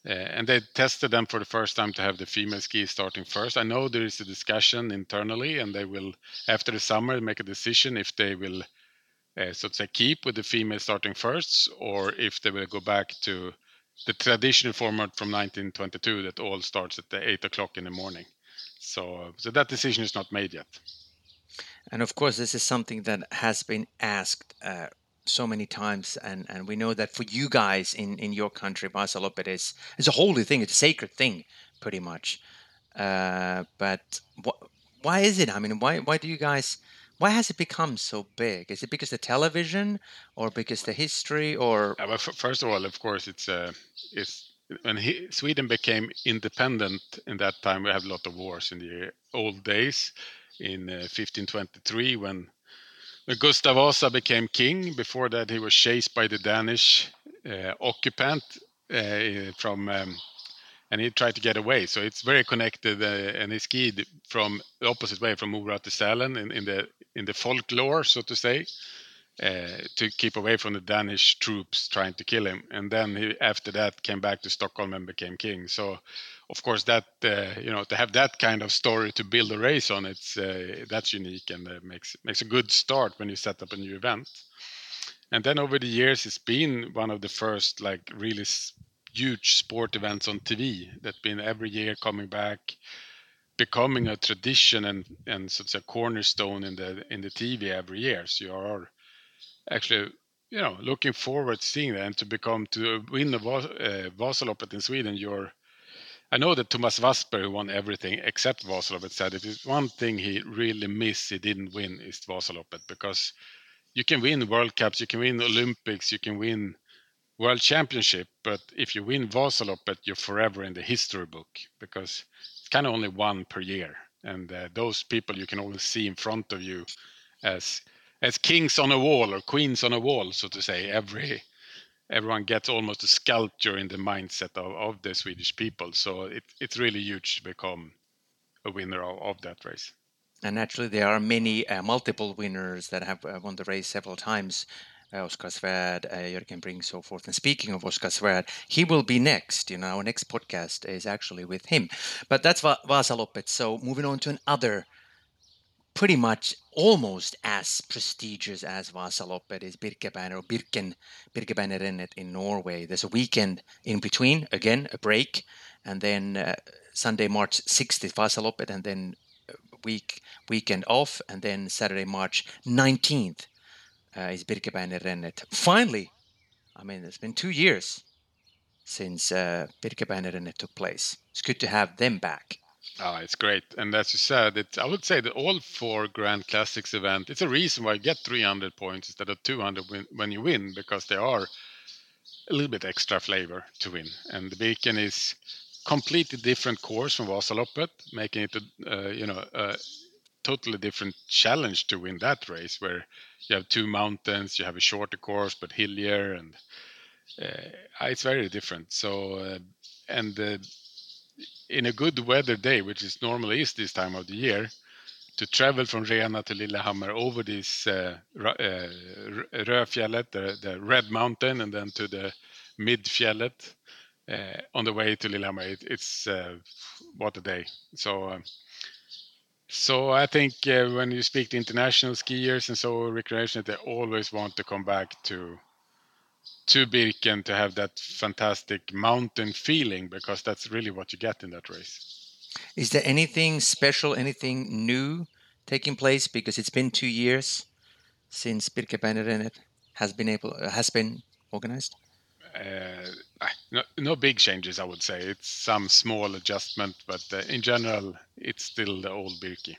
Uh, and they tested them for the first time to have the female ski starting first. I know there is a discussion internally, and they will, after the summer, make a decision if they will, uh, so to say, keep with the female starting first, or if they will go back to the traditional format from 1922 that all starts at the eight o'clock in the morning. So, so that decision is not made yet. And of course, this is something that has been asked uh, so many times and and we know that for you guys in in your country Vasaloppet is is a holy thing it's a sacred thing pretty much uh, but what why is it i mean why why do you guys why has it become so big is it because the television or because the history or yeah, well, first of all of course it's uh it's when he, sweden became independent in that time we had a lot of wars in the old days in uh, 1523 when when Gustav Vasa became king. Before that, he was chased by the Danish uh, occupant uh, from, um, and he tried to get away. So it's very connected, uh, and he skied from the opposite way, from Mora to Sälen, in, in the in the folklore, so to say. Uh, to keep away from the Danish troops trying to kill him. And then he, after that, came back to Stockholm and became king. So, of course, that uh, you know to have that kind of story to build a race on, it's uh, that's unique and uh, makes makes a good start when you set up a new event. And then over the years, it's been one of the first like really huge sport events on TV that been every year coming back becoming a tradition and and such a cornerstone in the in the TV every year. So you are actually you know looking forward to seeing that and to become to win the uh, Vasaloppet in Sweden. You're I know that Thomas Wassberg, who won everything except Vasaloppet, said it is one thing he really missed he didn't win is Vasaloppet because you can win World Cups, you can win Olympics, you can win World Championship, but if you win Vasaloppet, you're forever in the history book because kind of only one per year, and uh, those people you can always see in front of you as as kings on a wall or queens on a wall, so to say. Every everyone gets almost a sculpture in the mindset of, of the Swedish people. So it, it's really huge to become a winner of, of that race. And naturally, there are many uh, multiple winners that have uh, won the race several times. Uh, Oskar Svärd, uh, Jörgen Brink, so forth. And speaking of Oskar Svärd, he will be next. You know, our next podcast is actually with him. But that's Va-. So moving on to another pretty much almost as prestigious as Vasaloppet is Birkebeiner or Birken, Birkebeinerrennet in Norway. There's a weekend in between, again, a break, and then uh, Sunday, March 6th is Vasaloppet, and then week weekend off, and then Saturday, March 19th uh, is Birkebeinerrennet. Finally, I mean, it's been two years since uh, Birkebeinerrennet took place. It's good to have them back. Oh, it's great. And as you said, it, I would say that all four Grand Classics event, it's a reason why you get 300 points instead of 200 when, when you win, because they are a little bit extra flavor to win. And the Birken is completely different course from Vasaloppet, making it a, uh, you know, a totally different challenge to win that race where you have two mountains, you have a shorter course, but hillier and uh, it's very different. So, uh, and uh, in a good weather day, which is normally is this time of the year, to travel from Rena to Lillehammer over this uh, uh, the, the Red Mountain, and then to the Midfjället uh, on the way to Lillehammer. It, it's uh, what a day. So. Um, so I think uh, when you speak to international skiers and so recreation, they always want to come back to to Birken to have that fantastic mountain feeling because that's really what you get in that race. Is there anything special, anything new taking place? Because it's been two years since Birkebeiner has been able has been organized. Uh, no, no, big changes, I would say. It's some small adjustment, but uh, in general, it's still the old Birki.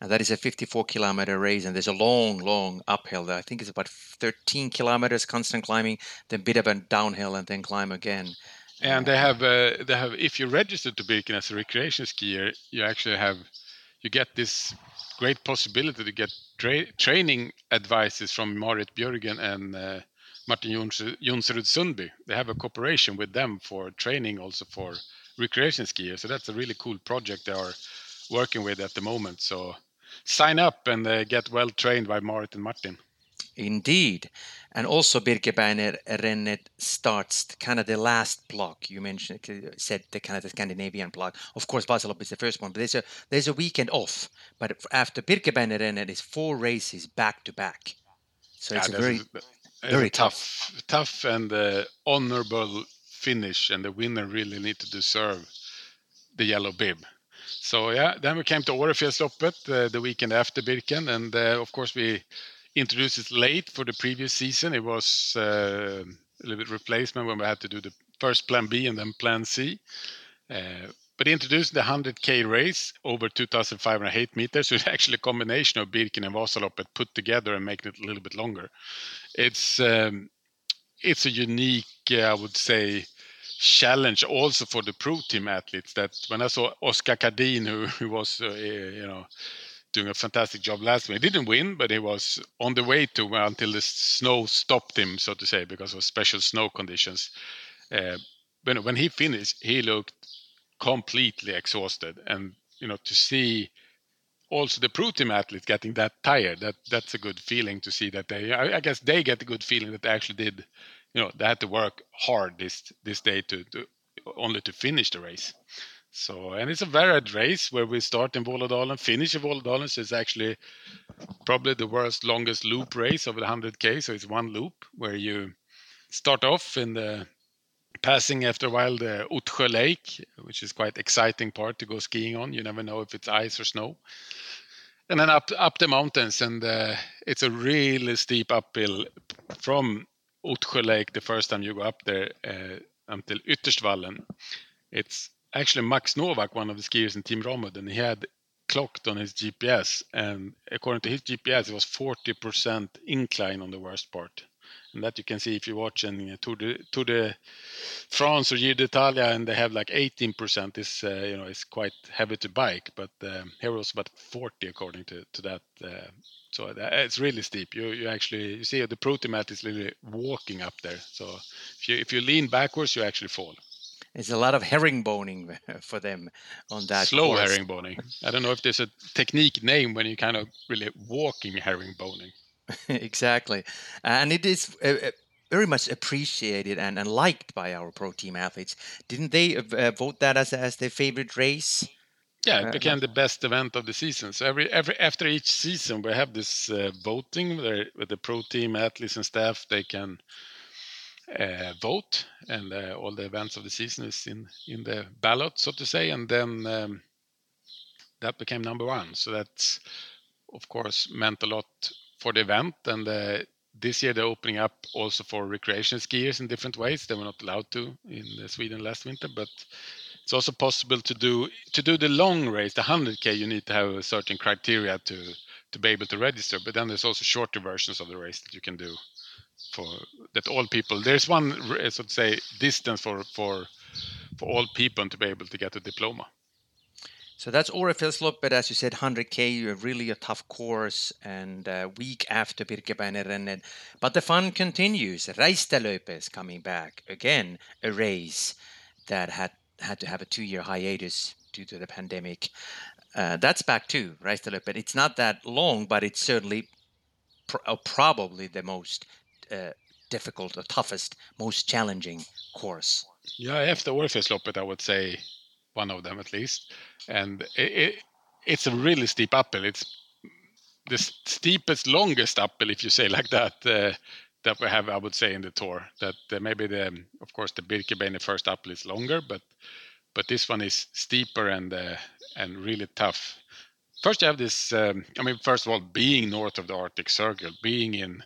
And that is a 54 kilometer race and there's a long long uphill there. I think it's about 13 kilometers constant climbing then a bit of a downhill and then climb again. And they have uh, they have if you register to Birken as a recreation skier you actually have you get this great possibility to get tra- training advices from Marit Björgen and uh, Martin Jonsrud Sundby. They have a cooperation with them for training also for recreation skiers. So that's a really cool project they are working with at the moment. So sign up and uh, get well trained by Marit and Martin. Indeed. And also Birkebeiner Rennet starts kind of the last block. You mentioned said the kind of the Scandinavian block. Of course, Vasalopp is the first one, but there's a there's a weekend off. But after Birkebeiner Rennet is four races back to back. So it's yeah, a very very tough, tough, tough and uh, honorable finish, and the winner really need to deserve the yellow bib. So yeah, then we came to Årefjällsloppet uh, the weekend after Birken, and uh, of course we introduced it late for the previous season. It was uh, a little bit replacement when we had to do the first Plan B and then Plan C. Uh, but introduced the 100k race over 2,508 meters, so it's actually a combination of Birken and Vasaloppet put together and making it a little bit longer. It's um, it's a unique, uh, I would say, challenge also for the pro team athletes that when I saw Oskar Kardin, who, who was, uh, you know, doing a fantastic job last week, he didn't win, but he was on the way to until the snow stopped him, so to say, because of special snow conditions. Uh, when, when he finished, he looked completely exhausted. And, you know, to see also the pro team athletes getting that tired, that that's a good feeling to see that they, I, I guess they get a good feeling that they actually did you know they had to work hard this this day to, to only to finish the race. So and it's a varied race where we start in Vålådalen, finish in Vålådalen. So it's actually probably the worst longest loop race of the 100k. So it's one loop where you start off in the passing after a while the Ottsjö Lake, which is quite exciting part to go skiing on. You never know if it's ice or snow. And then up up the mountains, and uh, it's a really steep uphill from Ottsjö Lake the first time you go up there uh, until Ytterstvallen. It's actually Max Novak, one of the skiers in Team Ramud, and he had clocked on his GPS, and according to his GPS, it was 40% incline on the worst part. And that you can see if you're watching Tour de, Tour de France or Giro d'Italia, and they have like 18%. Is uh, you know it's quite heavy to bike, but um, here was about 40 according to to that uh, so it's really steep. You you actually you see the pro team is literally walking up there. So if you if you lean backwards, you actually fall. It's a lot of herringboning for them on that. Slow course. herringboning. I don't know if there's a technique name when you kind of really walking herringboning. exactly, and it is. Uh, uh, very much appreciated and, and liked by our pro team athletes. Didn't they uh, vote that as, as their favorite race? Yeah, it became the best event of the season. So every every after each season, we have this uh, voting where with the pro team athletes and staff they can uh, vote, and uh, all the events of the season is in in the ballot, so to say, and then um, that became number one. So that's of course meant a lot for the event, and uh, this year they're opening up also for recreation skiers in different ways. They were not allowed to in Sweden last winter, but it's also possible to do to do the long race, the 100k. You need to have a certain criteria to to be able to register. But then there's also shorter versions of the race that you can do for that all people. There's one, so to say, distance for for for all people to be able to get a diploma. So that's Årefjällsloppet, as you said, 100k, really a tough course, and uh, week after Birkebeinerrennen. But the fun continues. Reistadløpet is coming back again, a race that had had to have a two-year hiatus due to the pandemic. Uh, that's back too, Reistadløpet. It's not that long, but it's certainly pr- uh, probably the most uh, difficult, the toughest, most challenging course. Yeah, after Årefjällsloppet, I would say one of them at least. And it, it, it's a really steep uphill. It's the steepest, longest uphill, if you say like that, uh, that we have, I would say, in the tour. That uh, maybe the, of course, the Birkebein, first uphill is longer, but but this one is steeper and uh, and really tough. First, you have this. Um, I mean, first of all, being north of the Arctic Circle, being in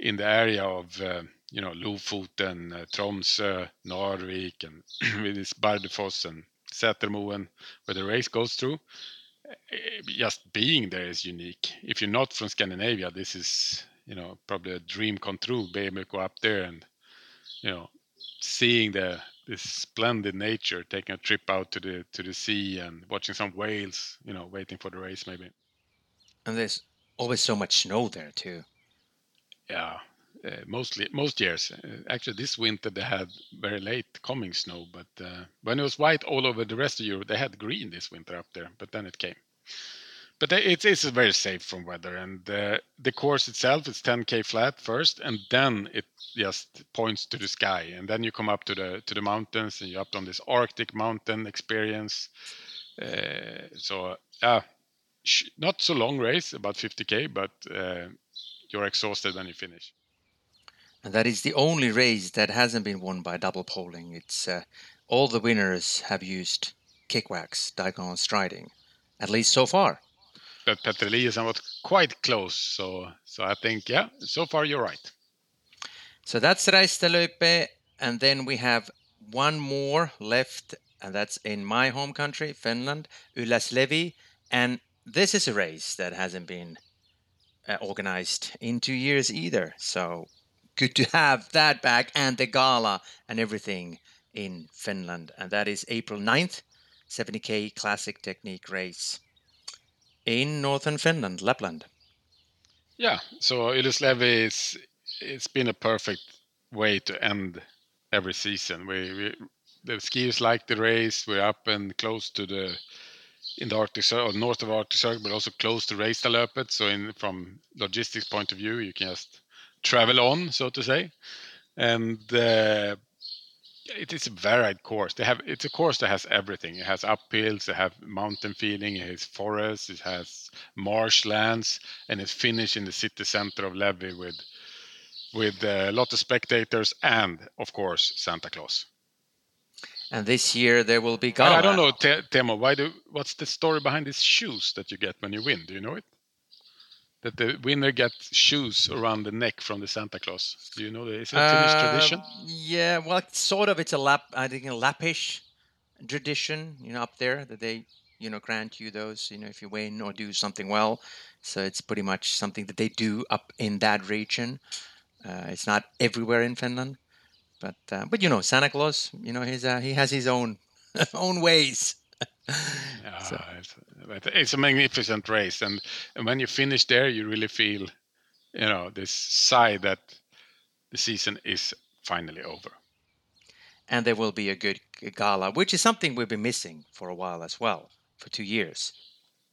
in the area of uh, you know Lofoten, uh, Tromsø, Narvik, and with this Bardufoss and Setermoen, where the race goes through. Eh, just being there is unique. If you're not from Scandinavia, this is you know probably a dream come true. Be able to go up there and you know seeing the this splendid nature, taking a trip out to the to the sea and watching some whales, you know, waiting for the race maybe. And there's always so much snow there too. Yeah, uh, mostly most years. Uh, actually, this winter they had very late coming snow, but uh, when it was white all over the rest of Europe, they had green this winter up there. But then it came. But it's it's very safe from weather, and the course itself is 10k flat first, and then it just points to the sky, and then you come up to the to the mountains, and you're up on this Arctic mountain experience. so not so long race, about 50k, but you're exhausted when you finish. And that is the only race that hasn't been won by double poling. It's uh, all the winners have used kickwax, diagonal striding, at least so far. But Petter Eliasson was quite close, so so I think yeah, so far you're right. So that's Reistadløpet, and then we have one more left, and that's in my home country, Finland, Ylläs Levi, and this is a race that hasn't been uh, organized in two years either. So good to have that back and the gala and everything in Finland. And that is April 9th, 70k classic technique race in northern Finland, Lapland. Yeah, so Ylläs Levi is it's been a perfect way to end every season. We, we the skiers like the race. We're up and close to the in the Arctic or north of Arctic Circle, but also close to Reistadløpet. So in from logistics point of view, you can just travel on, so to say. And uh, it is a varied course. They have it's a course that has everything. It has uphills, it has mountain feeling, it has forests, it has marshlands, and it's finished in the city center of Levi with with a lot of spectators and, of course, Santa Claus. And this year there will be gala. I don't know, Teemu. Why do? What's the story behind these shoes that you get when you win? Do you know it? That the winner gets shoes around the neck from the Santa Claus. Do you know that? Is it a Finnish uh, tradition? Yeah, well, it's sort of. It's a lap. I think a Lappish tradition. You know, up there that they you know grant you those. You know, if you win or do something well. So it's pretty much something that they do up in that region. Uh, it's not everywhere in Finland, but uh, but you know, Santa Claus. You know, he's uh, he has his own own ways. yeah, so. it's, it's, a magnificent race, and, and when you finish there, you really feel, you know, this sigh that the season is finally over. And there will be a good gala, which is something we've been missing for a while as well, for two years.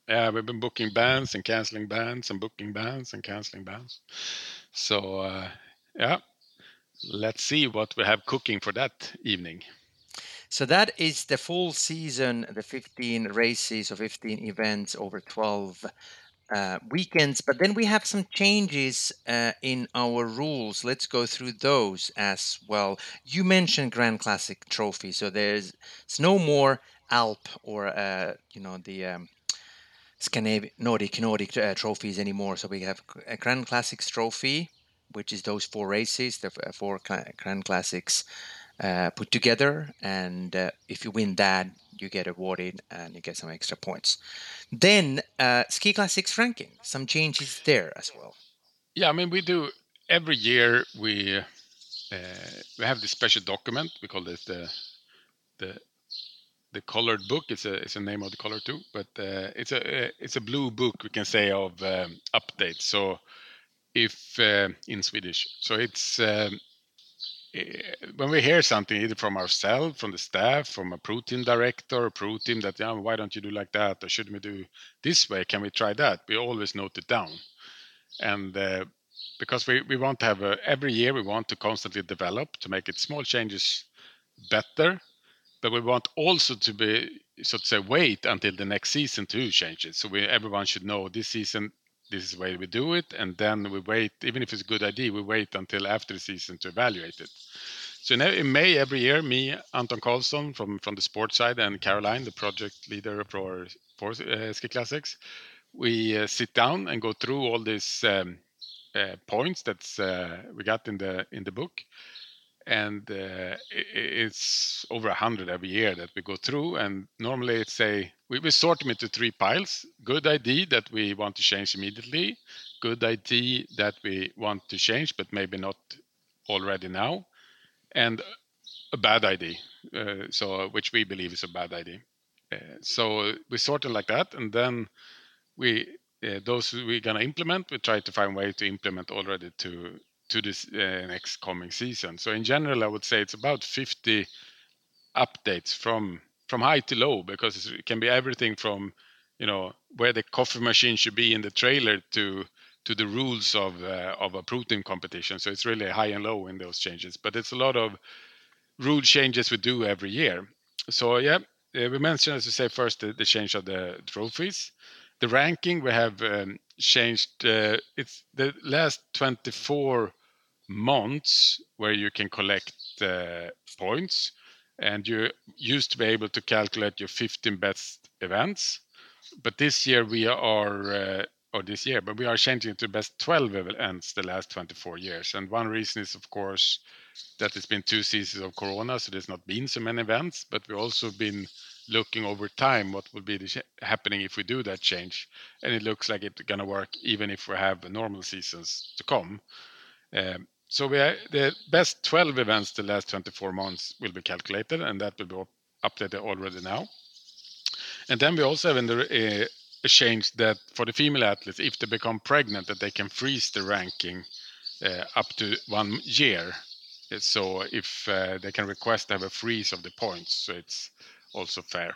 Yeah, we've been booking bands and canceling bands and booking bands and canceling bands. So, uh, yeah, let's see what we have cooking for that evening. So that is the full season, the 15 races or 15 events over 12 uh, weekends. But then we have some changes uh, in our rules. Let's go through those as well. You mentioned Grand Classic Trophy, so there's it's no more Alp or uh, you know the um, Scandinavian Nordic Nordic uh, trophies anymore. So we have a Grand Classics Trophy, which is those four races, the four Grand Classics uh, put together, and uh, if you win that, you get awarded and you get some extra points. Then uh, Ski Classics ranking, some changes there as well. Yeah, I mean we do every year. We uh, we have this special document. We call it the the the colored book. It's a it's a name of the color too, but uh, it's a uh, it's a blue book we can say of um, updates. So if uh, in Swedish, so it's um, when we hear something either from ourselves, from the staff, from a pro team director, a pro team that, yeah, why don't you do like that? Or should we do this way? Can we try that? We always note it down. And uh, because we, we want to have a, every year, we want to constantly develop to make it small changes better. But we want also to be, so to say, wait until the next season to change it. So we, everyone should know this season this is the way we do it and then we wait even if it's a good idea we wait until after the season to evaluate it. So in, may every year me anton karlsson from from the sports side and caroline the project leader for for uh, ski classics we uh, sit down and go through all these um, uh, points that's uh, we got in the in the book and uh, it's over a hundred every year that we go through. And normally it's a we, we sort them into three piles: good idea that we want to change immediately, good idea that we want to change but maybe not already now, and a bad idea. Uh, so which we believe is a bad idea. Uh, so we sort them like that, and then we uh, those we're gonna implement, we try to find way to implement already to to this uh, next coming season. So in general, I would say it's about 50 updates from from high to low because it can be everything from you know where the coffee machine should be in the trailer to to the rules of uh, of a pro team competition. So it's really high and low in those changes. But it's a lot of rule changes we do every year. So yeah, we mentioned as I say first the, the change of the trophies the ranking we have um, changed uh, it's the last 24 months where you can collect uh, points and you used to be able to calculate your 15 best events. But this year we are uh, or this year but we are changing to best 12 events the last 24 years. And one reason is of course that it's been two seasons of corona so there's not been so many events but we've also been looking over time what will be happening if we do that change. And it looks like it's going to work even if we have normal seasons to come. Um, the best 12 events the last 24 months will be calculated, and that will be updated already now. And then we also have uh, a change that for the female athletes, if they become pregnant, that they can freeze the ranking uh, up to one year. So if uh, they can request to have a freeze of the points, so it's also fair.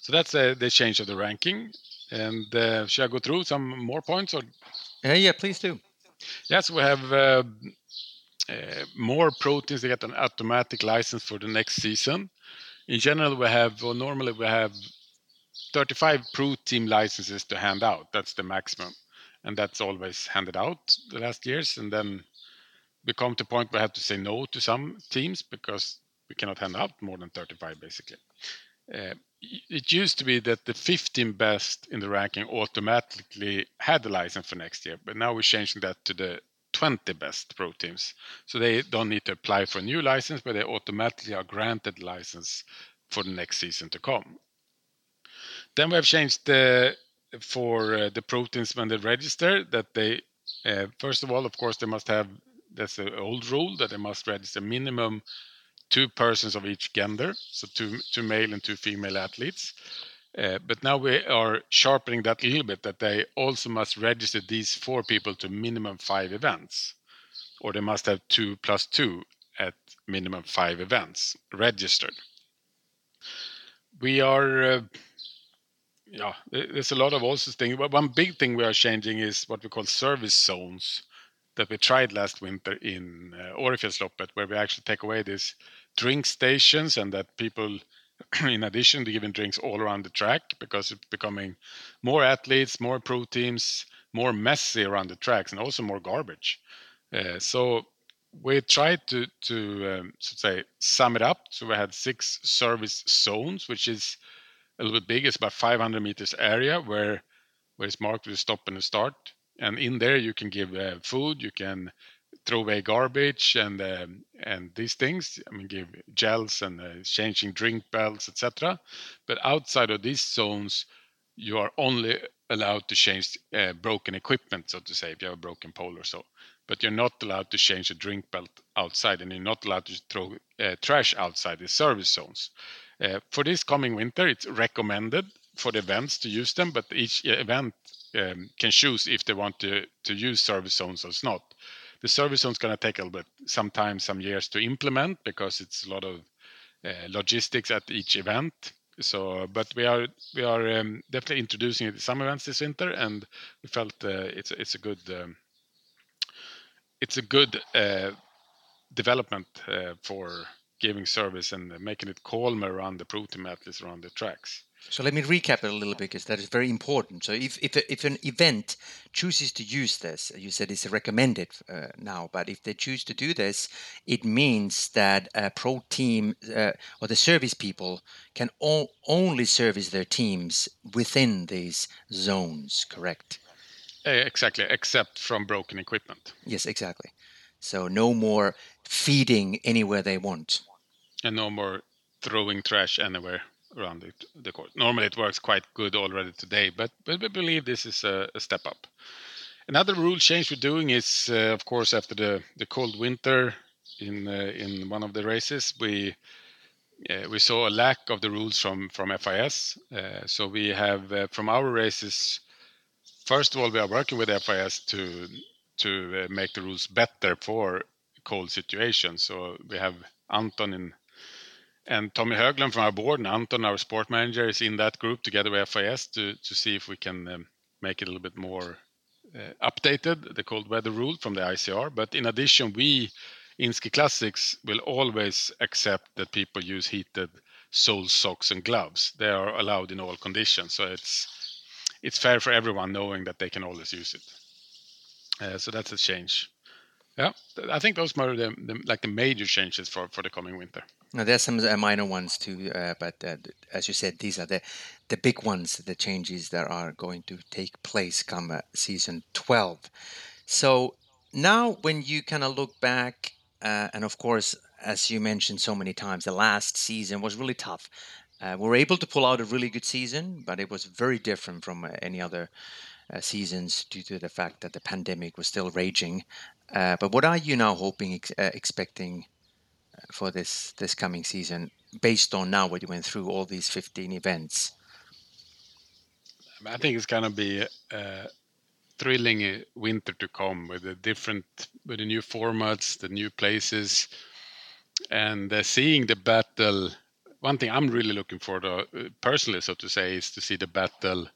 So that's uh, the change of the ranking. And uh, shall I go through some more points? Or? yeah, please do. Yes, we have uh, uh, more pro teams. They get an automatic license for the next season. In general, we have, or normally we have 35 pro team licenses to hand out. That's the maximum. And that's always handed out the last years. And then we come to point where we have to say no to some teams because we cannot hand out more than 35 basically. Uh, it used to be that the 15 best in the ranking automatically had the license for next year, but now we're changing that to the 20 best pro teams. So they don't need to apply for a new license, but they automatically are granted license for the next season to come. Then we have changed the for uh, the pro teams when they register that they uh, first of all, of course, they must have that's the old rule that they must register minimum two persons of each gender, so two, two male and two female athletes. Uh, but now we are sharpening that a little bit that they also must register these four people to minimum five events, or they must have two plus two at minimum five events registered. We are, uh, yeah, there's a lot of also things. But One big thing we are changing is what we call service zones that we tried last winter in uh, Årefjällsloppet, where we actually take away this drink stations and that people in addition to giving drinks all around the track because it's becoming more athletes more pro teams more messy around the tracks and also more garbage. Uh, so we tried to to um, so say sum it up. So we had six service zones which is a little bit big. It's about 500 meters area where where it's marked with a stop and a start. And in there you can give uh, food you can throw away garbage and um, and these things. I mean, give gels and uh, changing drink belts, etc. But outside of these zones, you are only allowed to change uh, broken equipment, so to say, if you have a broken pole or so. But you're not allowed to change a drink belt outside, and you're not allowed to throw uh, trash outside the service zones. Uh, for this coming winter, it's recommended for the events to use them, but each event um, can choose if they want to, to use service zones or not. The service zone is going to take a little bit, sometimes some years to implement because it's a lot of uh, logistics at each event. So, but we are we are um, definitely introducing it some events this winter, and we felt uh, it's it's a good um, it's a good uh, development uh, for giving service and making it calmer around the pro team athletes around the tracks. So let me recap it a little bit because that is very important. So if if, if an event chooses to use this, you said it's recommended uh, now, but if they choose to do this, it means that a pro team uh, or the service people can o- only service their teams within these zones. Correct? Uh, exactly, except from broken equipment. Yes, exactly. So no more feeding anywhere they want. And no more throwing trash anywhere around the, the court. Normally it works quite good already today, but, but we believe this is a, a step up. Another rule change we're doing is, uh, of course, after the, the cold winter in uh, in one of the races, we uh, we saw a lack of the rules from from FIS. Uh, so we have uh, from our races. First of all, we are working with FIS to to uh, make the rules better for cold situations. So we have Anton in and Tommy Höglund from our board and Anton, our sport manager, is in that group together with FIS to to see if we can um, make it a little bit more uh, updated, the cold weather rule from the ICR. But in addition, we in Ski Classics will always accept that people use heated sole socks, and gloves. They are allowed in all conditions, so it's it's fair for everyone knowing that they can always use it. Uh, so that's a change. Yeah, I think those are the, the, like the major changes for for the coming winter. Now there's some uh, minor ones too, uh, but uh, as you said, these are the the big ones, the changes that are going to take place come uh, season 12. So now, when you kind of look back, uh, and of course, as you mentioned so many times, the last season was really tough. Uh, we were able to pull out a really good season, but it was very different from any other seasons due to the fact that the pandemic was still raging. but what are you now hoping, ex- expecting? For this this coming season based on now what you went through all these 15 events? I think it's going to be a thrilling winter to come with the different with the new formats the new places and uh, seeing the battle. One thing i'm really looking for to, uh, personally so to say is to see the battle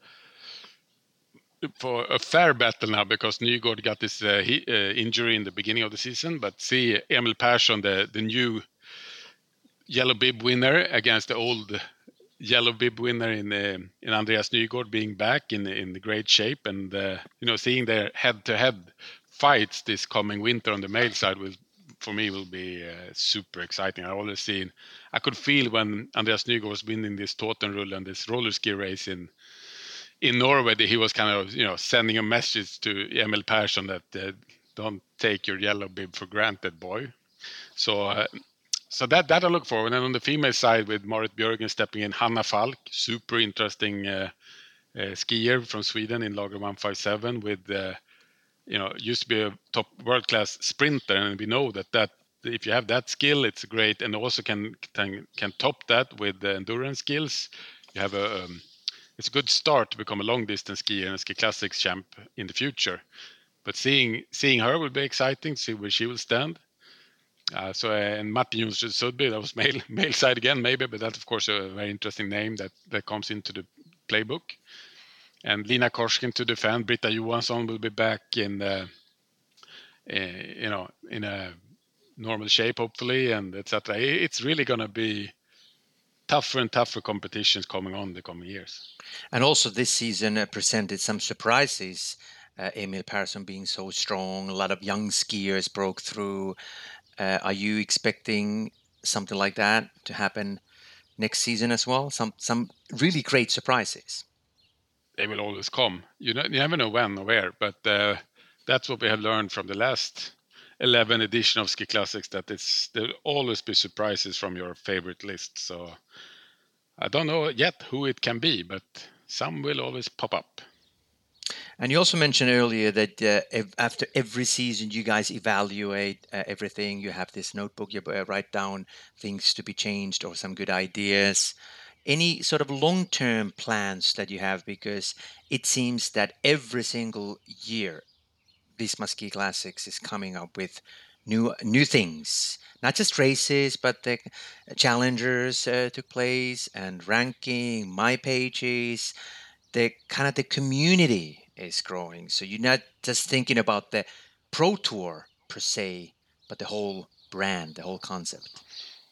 for a fair battle now because Nygård got this uh, he, uh, injury in the beginning of the season, but see Emil Persson, the the new yellow bib winner against the old yellow bib winner in uh, in Andreas Nygård being back in in great shape, and uh, you know seeing their head-to-head fights this coming winter on the male side will for me will be uh, super exciting. I always seen I could feel when Andreas Nygård was winning this Tottenrull and this roller ski race in in Norway he was kind of you know sending a message to Emil Persson that uh, don't take your yellow bib for granted, boy. So uh, so that that I look forward. And then on the female side, with Marit Björgen stepping in, Hanna Falk, super interesting uh, uh, skier from Sweden in Lager 157 with uh, you know used to be a top world class sprinter, and we know that that if you have that skill, it's great, and also can can, can top that with the endurance skills. You have a um, it's a good start to become a long distance skier and a ski classics champ in the future. But seeing seeing her will be exciting. To see where she will stand. Uh, so uh, and Martin Jonsrud Sundby, that was male male side again maybe, but that's of course a very interesting name that that comes into the playbook. And Lina Korsgren to defend. Britta Johansson will be back in uh, you know in a normal shape hopefully, and etc. It's really going to be tougher and tougher competitions coming on the coming years. And also this season uh, presented some surprises. Uh, Emil Persson being so strong, a lot of young skiers broke through. Uh, are you expecting something like that to happen next season as well? Some some really great surprises. They will always come. You, know, you never know when or where, but uh, that's what we have learned from the last 11 edition of Ski Classics that it's there'll always be surprises from your favorite list. So I don't know yet who it can be, but some will always pop up. And you also mentioned earlier that uh, ev- after every season, you guys evaluate uh, everything. You have this notebook, you uh, write down things to be changed or some good ideas. Any sort of long term plans that you have? Because it seems that every single year, Visma Ski Classics is coming up with new new things not just races but the challengers uh, took place and ranking my pages the kind of the community is growing. So you're not just thinking about the pro tour per se, but the whole brand, the whole concept.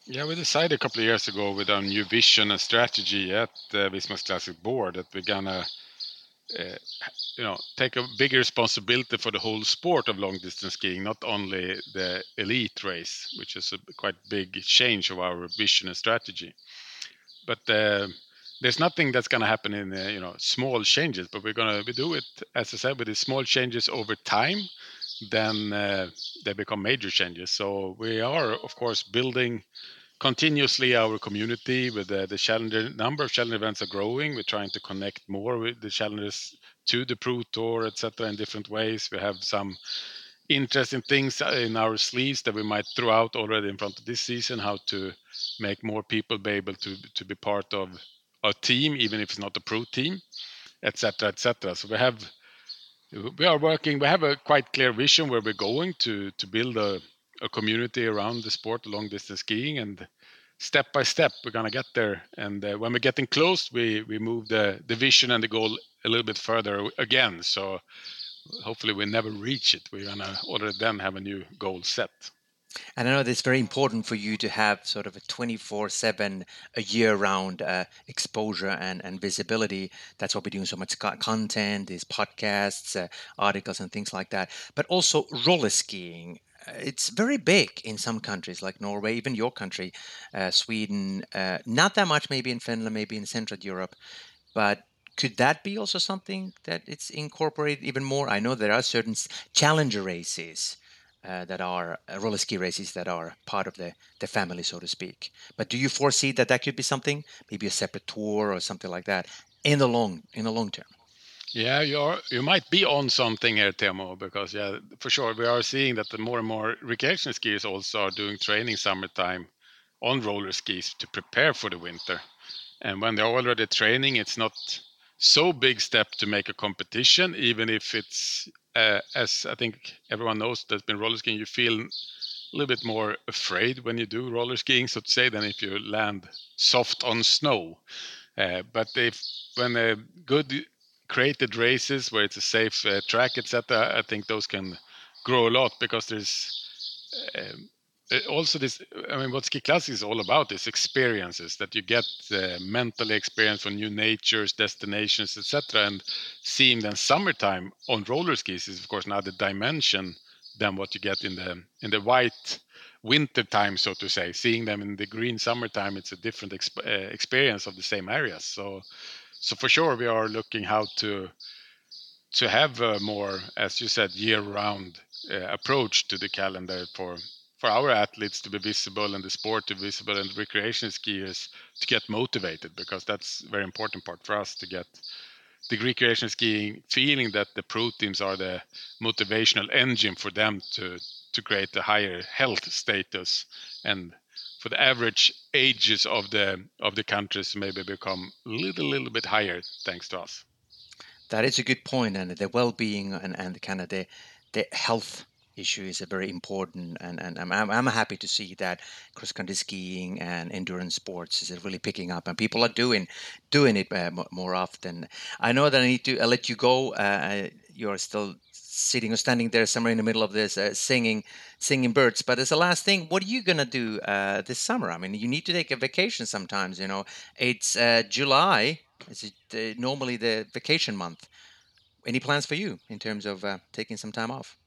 Yeah, we decided a couple of years ago with our new vision and strategy at the Visma Classic board that we're gonna, uh, you know, take a bigger responsibility for the whole sport of long distance skiing, not only the elite race, which is a quite big change of our vision and strategy. But uh, there's nothing that's going to happen in uh, you know small changes but we're going to we do it as i said with the small changes over time then they become major changes so we are of course building continuously our community with the, the challenger number of challenger events are growing we're trying to connect more with the challengers to the pro tour etc in different ways we have some interesting things uh, in our sleeves that we might throw out already in front of this season how to make more people be able to to be part of a team, even if it's not a pro team, etc., etc. So we have we are working. We have a quite clear vision where we're going to to build a, a community around the sport, long distance skiing, and step by step we're gonna get there. And uh, when we're getting close, we we move the the vision and the goal a little bit further again. So hopefully we never reach it. We're gonna already then have a new goal set. And I know that it's very important for you to have sort of a 24 7, a year round uh, exposure and, and visibility. That's why we're doing so much content, these podcasts, uh, articles, and things like that. But also roller skiing. It's very big in some countries like Norway, even your country, uh, Sweden. Uh, not that much, maybe in Finland, maybe in Central Europe. But could that be also something that it's incorporated even more? I know there are certain challenger races uh, that are uh, roller ski races that are part of the, the family, so to speak. But do you foresee that that could be something, maybe a separate tour or something like that, in the long in the long term? Yeah, you're you might be on something here, Teemu, because yeah, for sure we are seeing that the more and more recreation skiers also are doing training summertime on roller skis to prepare for the winter. And when they're already training, it's not so big step to make a competition, even if it's uh, as I think everyone knows that's been roller skiing, you feel a little bit more afraid when you do roller skiing, so to say, than if you land soft on snow. Uh, but if when a good created races where it's a safe uh, track, etc., I think those can grow a lot because there's um, uh, also this i mean what ski classic is all about is experiences that you get uh, mentally experience on new natures destinations etc and seeing them summertime on roller skis is of course another dimension than what you get in the in the white winter time so to say seeing them in the green summertime it's a different exp- uh, experience of the same areas so so for sure we are looking how to to have a more as you said year round uh, approach to the calendar for for our athletes to be visible and the sport to be visible and recreation skiers to get motivated because that's very important part for us to get the recreation skiing feeling that the pro teams are the motivational engine for them to to create a higher health status and for the average ages of the of the countries maybe become a little little bit higher thanks to us. That is a good point and the well-being and, and kind of the the health issue is a very important and, and I'm, I'm happy to see that cross country skiing and endurance sports is really picking up and people are doing doing it uh, more often. I know that i need to uh, let you go uh, you're still sitting or standing there somewhere in the middle of this uh, singing singing birds. But as a last thing what are you going to do uh, this summer? I mean you need to take a vacation sometimes you know. It's uh, july. Is it normally the vacation month? Any plans for you in terms of taking some time off?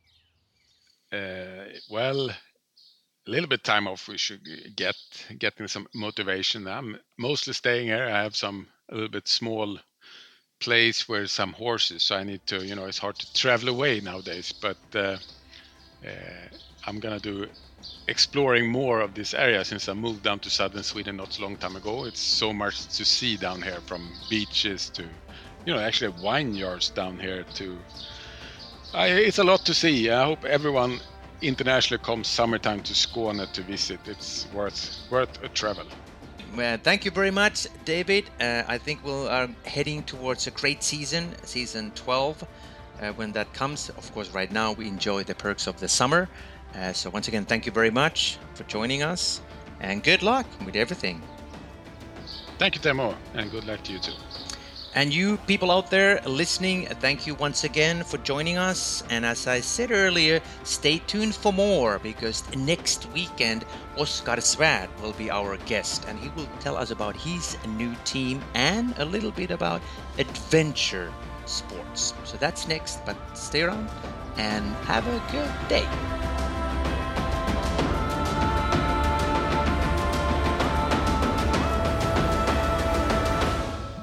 Uh, well, a little bit time off we should get, getting some motivation. I'm mostly staying here. I have some a little bit small place where some horses, so I need to, you know, it's hard to travel away nowadays. But uh, uh, I'm gonna do exploring more of this area since I moved down to southern Sweden not so long time ago. It's so much to see down here, from beaches to, you know, actually vineyards down here to. I, it's a lot to see. I hope everyone internationally comes summertime to Skåne to visit. It's worth worth a travel. Well, thank you very much, David. Uh, I think we are uh, heading towards a great season, season 12. Uh, when that comes, of course, right now we enjoy the perks of the summer. Uh, so, once again, thank you very much for joining us and good luck with everything. Thank you, Teemu, and good luck to you too. And you people out there listening, thank you once again for joining us. And as I said earlier, stay tuned for more because next weekend, Oskar Svärd will be our guest and he will tell us about his new team and a little bit about adventure sports. So that's next, but stay around and have a good day.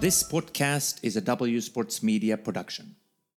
This podcast is a W Sports Media production.